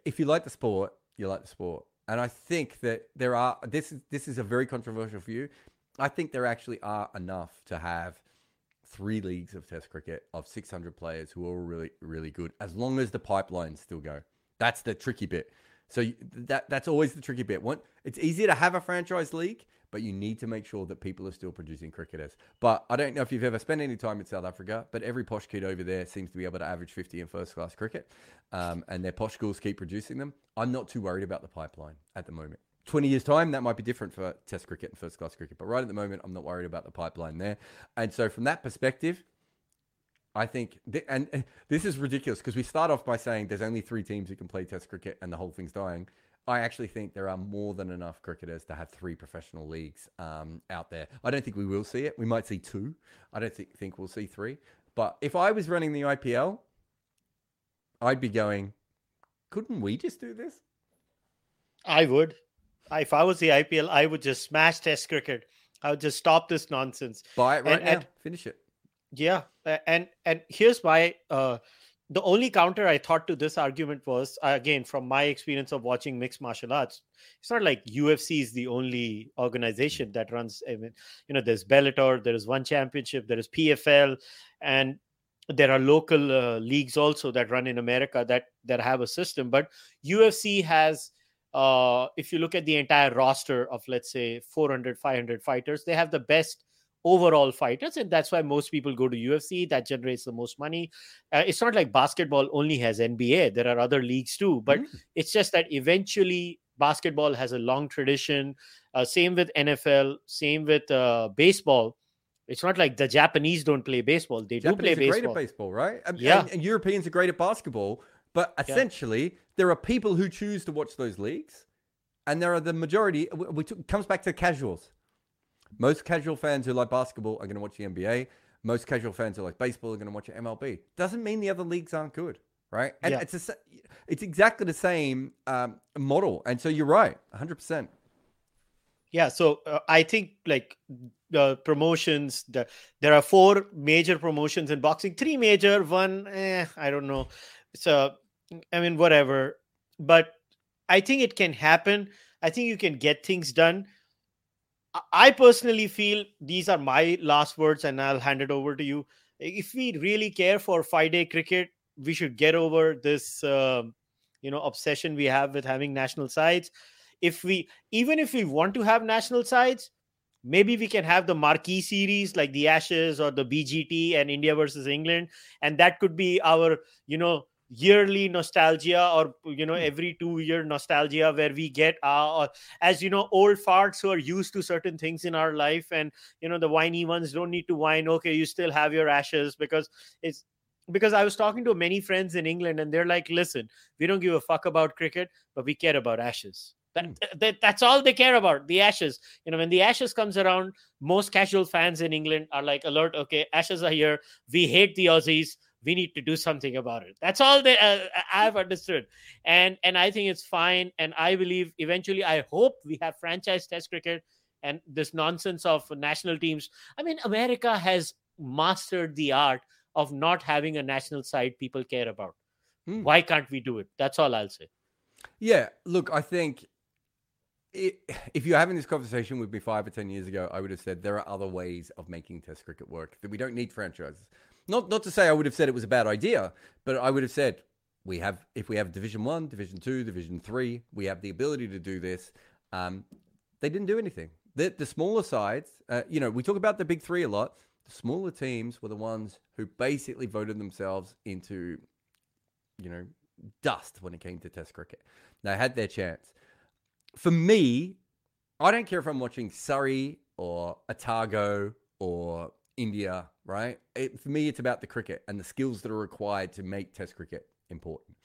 [SPEAKER 2] If you like the sport, you like the sport. And I think that there are, this is, this is a very controversial view. I think there actually are enough to have three leagues of Test cricket of 600 players who are really, really good, as long as the pipelines still go. That's the tricky bit. So that that's always the tricky bit. One, it's easier to have a franchise league, but you need to make sure that people are still producing cricketers. But I don't know if you've ever spent any time in South Africa, but every posh kid over there seems to be able to average 50 in first class cricket, um, and their posh schools keep producing them. I'm not too worried about the pipeline at the moment. 20 years' time, that might be different for Test cricket and first class cricket. But right at the moment, I'm not worried about the pipeline there. And so, from that perspective, I think, th- and, and this is ridiculous because we start off by saying there's only three teams who can play Test cricket and the whole thing's dying. I actually think there are more than enough cricketers to have three professional leagues um, out there. I don't think we will see it. We might see two. I don't th- think we'll see three. But if I was running the IPL, I'd be going, couldn't we just do this?
[SPEAKER 1] I would if I was the IPL, I would just smash Test cricket. I would just stop this nonsense.
[SPEAKER 2] Buy it right and, now. And, Finish it.
[SPEAKER 1] Yeah, and and here's why. Uh, the only counter I thought to this argument was again from my experience of watching mixed martial arts. It's not like UFC is the only organization that runs. I mean, you know, there's Bellator, there is one championship, there is PFL, and there are local uh, leagues also that run in America that that have a system. But UFC has uh, if you look at the entire roster of let's say 400 500 fighters they have the best overall fighters and that's why most people go to ufc that generates the most money uh, it's not like basketball only has nba there are other leagues too but mm. it's just that eventually basketball has a long tradition uh, same with nfl same with uh, baseball it's not like the Japanese don't play baseball. They Japanese do play baseball.
[SPEAKER 2] Great at baseball, right? Yeah. And, and Europeans are great at basketball. But essentially, yeah. there are people who choose to watch those leagues, and there are the majority. Which comes back to casuals. Most casual fans who like basketball are going to watch the NBA. Most casual fans who like baseball are going to watch MLB. Doesn't mean the other leagues aren't good, right? And yeah. it's a, it's exactly the same um, model. And so you're right, 100. percent
[SPEAKER 1] yeah so uh, i think like the promotions the there are four major promotions in boxing three major one eh, i don't know so I mean, whatever. But I think it can happen. I think you can get things done. I personally feel these are my last words, and I'll hand it over to you. If we really care for five day cricket, we should get over this, uh, you know, obsession we have with having national sides. If we, even if we want to have national sides, maybe we can have the marquee series like the Ashes or the BGT and India versus England, and that could be our, you know, yearly nostalgia or you know every two year nostalgia where we get uh, as you know old farts who are used to certain things in our life and you know the whiny ones don't need to whine okay you still have your ashes because it's because I was talking to many friends in England and they're like, listen, we don't give a fuck about cricket, but we care about ashes. That, that, that's all they care about the ashes. You know when the ashes comes around most casual fans in england are like alert okay ashes are here. We hate the aussies we need to do something about it. That's all they uh, i've understood. And and i think it's fine. And i believe eventually i hope we have franchise test cricket and this nonsense of national teams. I mean america has mastered the art of not having a national side people care about. Hmm. why can't we do it? That's all i'll say.
[SPEAKER 2] Yeah look i think it, if you're having this conversation with me five or ten years ago, I would have said there are other ways of making Test cricket work that we don't need franchises. Not not to say I would have said it was a bad idea, but I would have said we have if we have Division One, Division Two, Division Three, we have the ability to do this. Um, they didn't do anything. The, the smaller sides, uh, you know, we talk about the big three a lot. The smaller teams were the ones who basically voted themselves into, you know, dust when it came to Test cricket. They had their chance. For me, I don't care if I'm watching Surrey or Otago or India, right? It, for me, it's about the cricket and the skills that are required to make Test cricket important.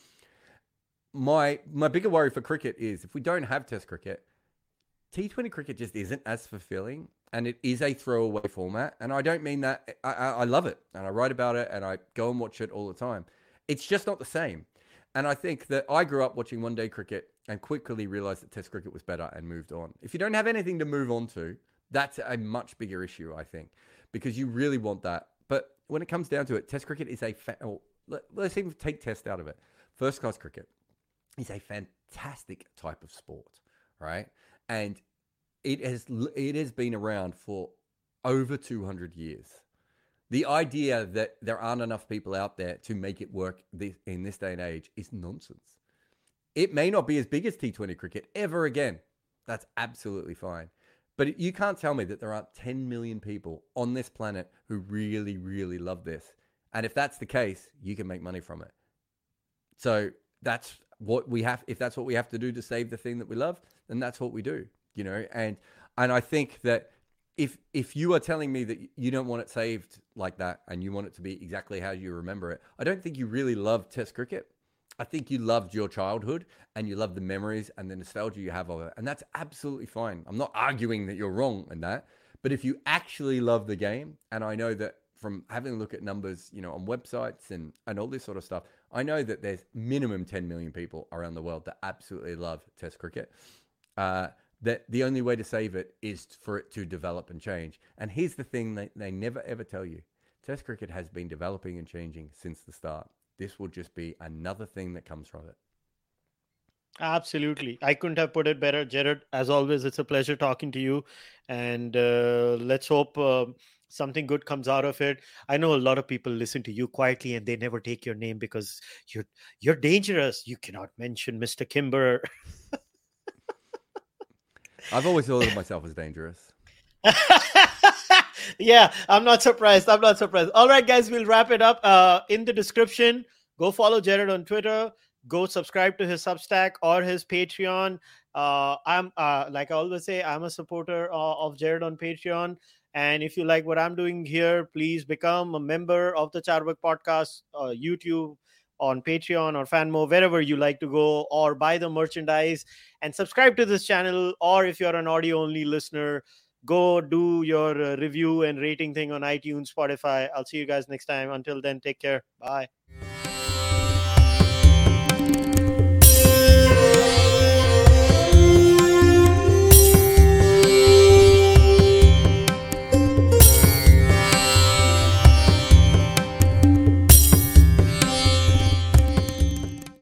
[SPEAKER 2] My my bigger worry for cricket is if we don't have Test cricket, T20 cricket just isn't as fulfilling, and it is a throwaway format. And I don't mean that. I, I, I love it, and I write about it, and I go and watch it all the time. It's just not the same. And I think that I grew up watching one day cricket and quickly realized that Test cricket was better and moved on. If you don't have anything to move on to, that's a much bigger issue, I think because you really want that. But when it comes down to it, Test cricket is a fa- oh, let, us even take Test out of it. First class cricket is a fantastic type of sport, right? And it has it has been around for over 200 years. The idea that there aren't enough people out there to make it work this, in this day and age is nonsense. It may not be as big as T20 cricket ever again. That's absolutely fine. But you can't tell me that there aren't 10 million people on this planet who really, really love this. And if that's the case, you can make money from it. So that's what we have. If that's what we have to do to save the thing that we love, then that's what we do, you know? And, and I think that if, if you are telling me that you don't want it saved like that and you want it to be exactly how you remember it, I don't think you really love test cricket. I think you loved your childhood and you love the memories and the nostalgia you have of it. And that's absolutely fine. I'm not arguing that you're wrong in that. But if you actually love the game, and I know that from having a look at numbers, you know, on websites and, and all this sort of stuff, I know that there's minimum 10 million people around the world that absolutely love Test cricket. Uh, that the only way to save it is for it to develop and change. And here's the thing they, they never ever tell you Test cricket has been developing and changing since the start this will just be another thing that comes from it.
[SPEAKER 1] Absolutely. I couldn't have put it better. Jarrod, as always, it's a pleasure talking to you. And uh, let's hope uh, something good comes out of it. I know a lot of people listen to you quietly and they never take your name because you're you're dangerous. You cannot mention Mr. Kimber.
[SPEAKER 2] I've always thought of myself as dangerous.
[SPEAKER 1] yeah, I'm not surprised. I'm not surprised. All right, guys, we'll wrap it up. Uh, in the description, go follow Jarrod on Twitter. Go subscribe to his Substack or his Patreon. Uh, I'm uh, like I always say, I'm a supporter uh, of Jarrod on Patreon. And if you like what I'm doing here, please become a member of the Carvaka Podcast, uh, YouTube, on Patreon or Fanmo, wherever you like to go, or buy the merchandise and subscribe to this channel. Or if you're an audio only listener, go do your uh, review and rating thing on iTunes, Spotify. I'll see you guys next time. Until then, take care. Bye.